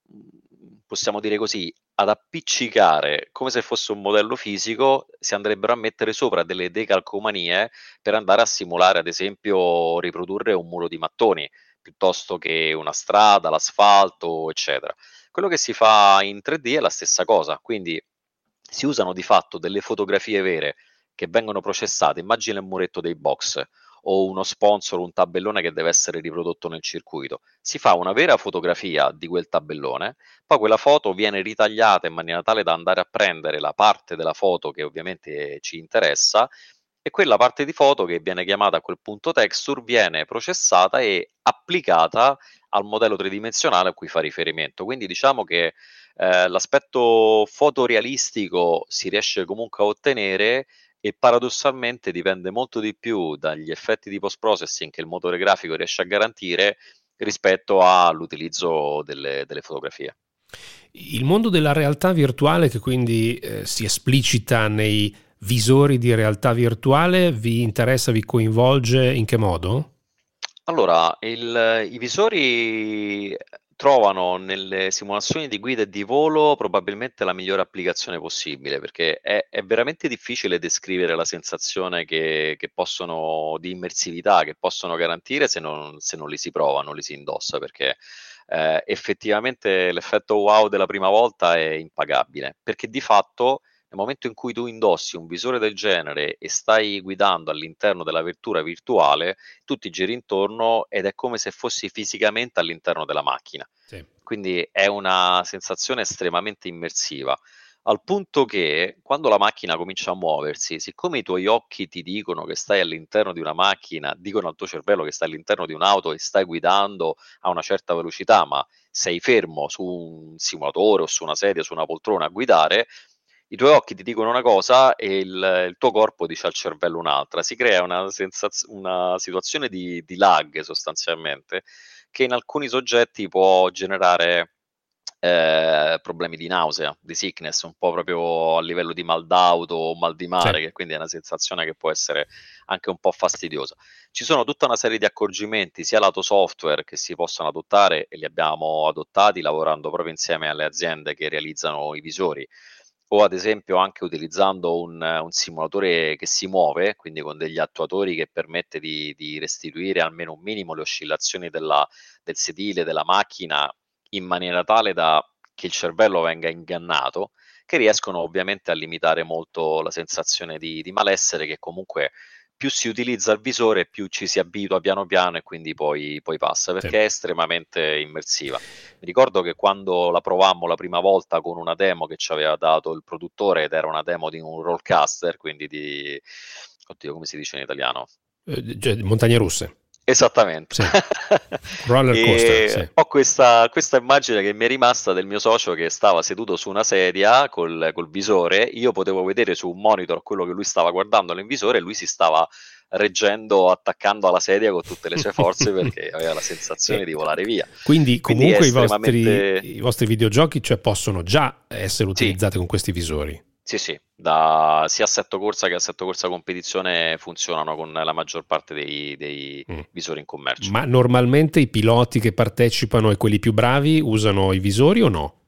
possiamo dire così, ad appiccicare come se fosse un modello fisico, si andrebbero a mettere sopra delle decalcomanie per andare a simulare, ad esempio, riprodurre un muro di mattoni piuttosto che una strada, l'asfalto, eccetera. Quello che si fa in 3D è la stessa cosa, quindi si usano di fatto delle fotografie vere che vengono processate, immagina il muretto dei box o uno sponsor, un tabellone che deve essere riprodotto nel circuito. Si fa una vera fotografia di quel tabellone, poi quella foto viene ritagliata in maniera tale da andare a prendere la parte della foto che ovviamente ci interessa e quella parte di foto che viene chiamata a quel punto texture viene processata e applicata al modello tridimensionale a cui fa riferimento. Quindi diciamo che eh, l'aspetto fotorealistico si riesce comunque a ottenere e paradossalmente dipende molto di più dagli effetti di post processing che il motore grafico riesce a garantire rispetto all'utilizzo delle, delle fotografie. Il mondo della realtà virtuale che quindi eh, si esplicita nei visori di realtà virtuale vi interessa, vi coinvolge in che modo? Allora, il, i visori trovano nelle simulazioni di guida e di volo probabilmente la migliore applicazione possibile perché è, è veramente difficile descrivere la sensazione che, che, possono di immersività che possono garantire se non, se non li si prova, non li si indossa perché eh, effettivamente l'effetto wow della prima volta è impagabile perché di fatto nel momento in cui tu indossi un visore del genere e stai guidando all'interno della vettura virtuale, tu ti giri intorno ed è come se fossi fisicamente all'interno della macchina. Sì. Quindi è una sensazione estremamente immersiva. Al punto che quando la macchina comincia a muoversi, siccome i tuoi occhi ti dicono che stai all'interno di una macchina, dicono al tuo cervello che stai all'interno di un'auto e stai guidando a una certa velocità, ma sei fermo su un simulatore o su una sedia, su una poltrona a guidare, i tuoi occhi ti dicono una cosa e il, il tuo corpo dice al cervello un'altra. Si crea una, sensaz- una situazione di, di, lag sostanzialmente che in alcuni soggetti può generare eh, problemi di nausea, di sickness, un po' proprio a livello di mal d'auto o mal di mare, sì. che quindi è una sensazione che può essere anche un po' fastidiosa. Ci sono tutta una serie di accorgimenti, sia lato software che si possono adottare e li abbiamo adottati lavorando proprio insieme alle aziende che realizzano i visori o ad esempio anche utilizzando un, un, simulatore che si muove, quindi con degli attuatori che permette di, di restituire almeno un minimo le oscillazioni della, del sedile, della macchina, in maniera tale da che il cervello venga ingannato, che riescono ovviamente a limitare molto la sensazione di, di malessere che comunque più si utilizza il visore, più ci si abitua piano piano e quindi poi, poi passa, perché sì. è estremamente immersiva. Mi ricordo che quando la provammo la prima volta con una demo che ci aveva dato il produttore ed era una demo di un rollcaster, quindi di... Oddio, come si dice in italiano? Eh, cioè, montagne russe. Esattamente. Sì. Roller coaster. sì. Ho questa, questa, immagine che mi è rimasta del mio socio che stava seduto su una sedia col, col, visore. Io potevo vedere su un monitor quello che lui stava guardando nell'invisore e lui si stava reggendo, attaccando alla sedia con tutte le sue forze perché aveva la sensazione di volare via. Quindi, Quindi comunque estremamente... i, vostri, i, vostri, videogiochi cioè, possono già essere utilizzati sì. con questi visori. Sì, sì, da sia assetto corsa che assetto corsa competizione funzionano con la maggior parte dei, dei mm. visori in commercio. Ma normalmente i piloti che partecipano e quelli più bravi usano i visori o no?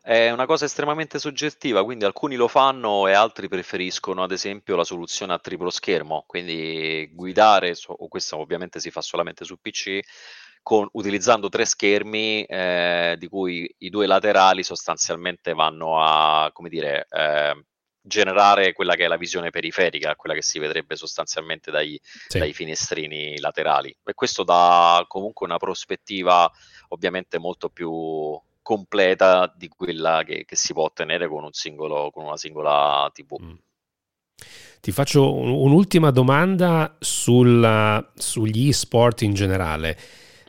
È una cosa estremamente soggettiva, quindi alcuni lo fanno e altri preferiscono ad esempio la soluzione a triplo schermo, quindi guidare, o questo ovviamente si fa solamente su PC, con, utilizzando tre schermi eh, di cui i due laterali sostanzialmente vanno a, come dire, eh, generare quella che è la visione periferica, quella che si vedrebbe sostanzialmente dai, sì. dai, finestrini laterali. E questo dà comunque una prospettiva ovviamente molto più completa di quella che, che si può ottenere con, un singolo, con una singola TV. Mm. Ti faccio un'ultima domanda sulla, sugli e-sport in generale.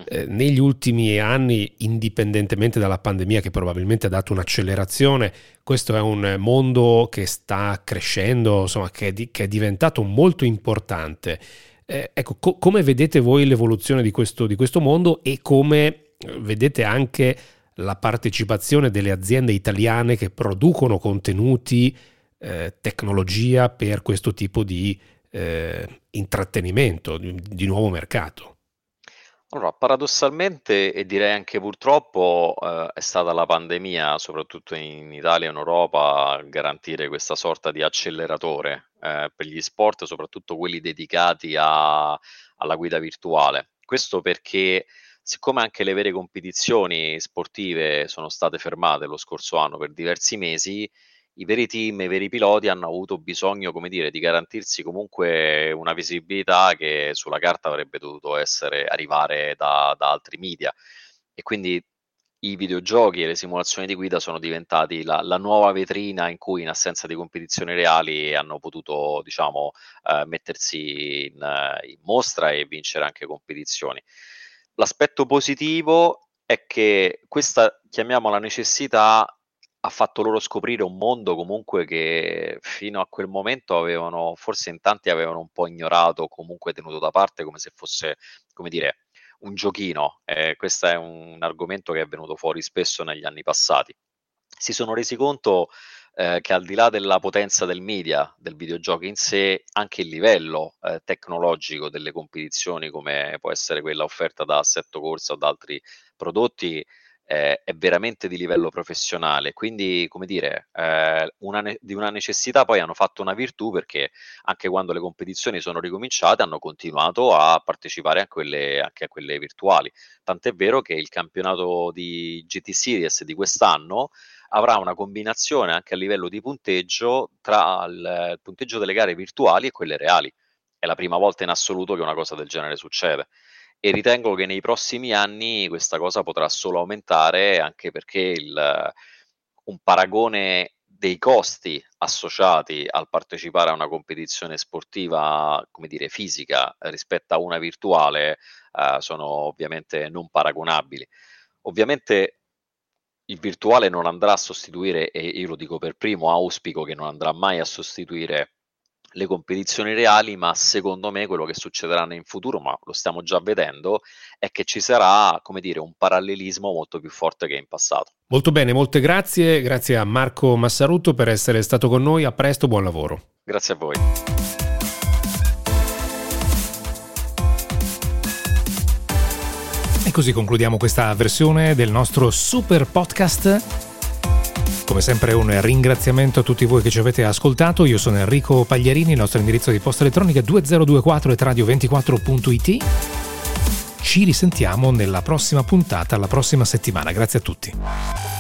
Eh, negli ultimi anni, indipendentemente dalla pandemia che probabilmente ha dato un'accelerazione, questo è un mondo che sta crescendo, insomma, che è, di, che è diventato molto importante. Eh, ecco, co- come vedete voi l'evoluzione di questo, di questo mondo e come vedete anche la partecipazione delle aziende italiane che producono contenuti, eh, tecnologia per questo tipo di eh, intrattenimento, di, di nuovo mercato? Allora, paradossalmente e direi anche purtroppo eh, è stata la pandemia, soprattutto in Italia e in Europa, a garantire questa sorta di acceleratore eh, per gli sport, soprattutto quelli dedicati a- alla guida virtuale. Questo perché, siccome anche le vere competizioni sportive sono state fermate lo scorso anno per diversi mesi, i veri team, i veri piloti hanno avuto bisogno, come dire, di garantirsi comunque una visibilità che sulla carta avrebbe dovuto essere arrivare da, da altri media. E quindi i videogiochi e le simulazioni di guida sono diventati la, la, nuova vetrina in cui in assenza di competizioni reali hanno potuto diciamo eh, mettersi in, in, mostra e vincere anche competizioni. L'aspetto positivo è che questa, chiamiamola necessità, ha fatto loro scoprire un mondo comunque che fino a quel momento avevano, forse in tanti avevano un po' ignorato, comunque tenuto da parte come se fosse, come dire, un giochino. Eh, questo è un argomento che è venuto fuori spesso negli anni passati. Si sono resi conto eh, che al di là della potenza del media, del videogioco in sé, anche il livello eh, tecnologico delle competizione, come può essere quella offerta da Assetto Corsa o da altri prodotti, eh, è veramente di livello professionale. Quindi, come dire, eh, una ne- di una necessità poi hanno fatto una virtù perché anche quando le competizioni sono ricominciate hanno continuato a partecipare a quelle, anche a quelle virtuali. Tant'è vero che il campionato di GT Series di quest'anno avrà una combinazione anche a livello di punteggio tra il punteggio delle gare virtuali e quelle reali. È la prima volta in assoluto che una cosa del genere succede e ritengo che nei prossimi anni questa cosa potrà solo aumentare anche perché il, un paragone dei costi associati al partecipare a una competizione sportiva, come dire, fisica rispetto a una virtuale eh, sono ovviamente non paragonabili. Ovviamente il virtuale non andrà a sostituire, e io lo dico per primo, auspico che non andrà mai a sostituire le competizioni reali, ma secondo me quello che succederà in futuro, ma lo stiamo già vedendo, è che ci sarà, come dire, un parallelismo molto più forte che in passato. Molto bene, molte grazie, grazie a Marco Massaruto per essere stato con noi, a presto, buon lavoro. Grazie a voi. E così concludiamo questa versione del nostro super podcast come sempre un ringraziamento a tutti voi che ci avete ascoltato. Io sono Enrico Pagliarini, il nostro indirizzo di posta elettronica 2024 e radio24.it. Ci risentiamo nella prossima puntata, la prossima settimana. Grazie a tutti.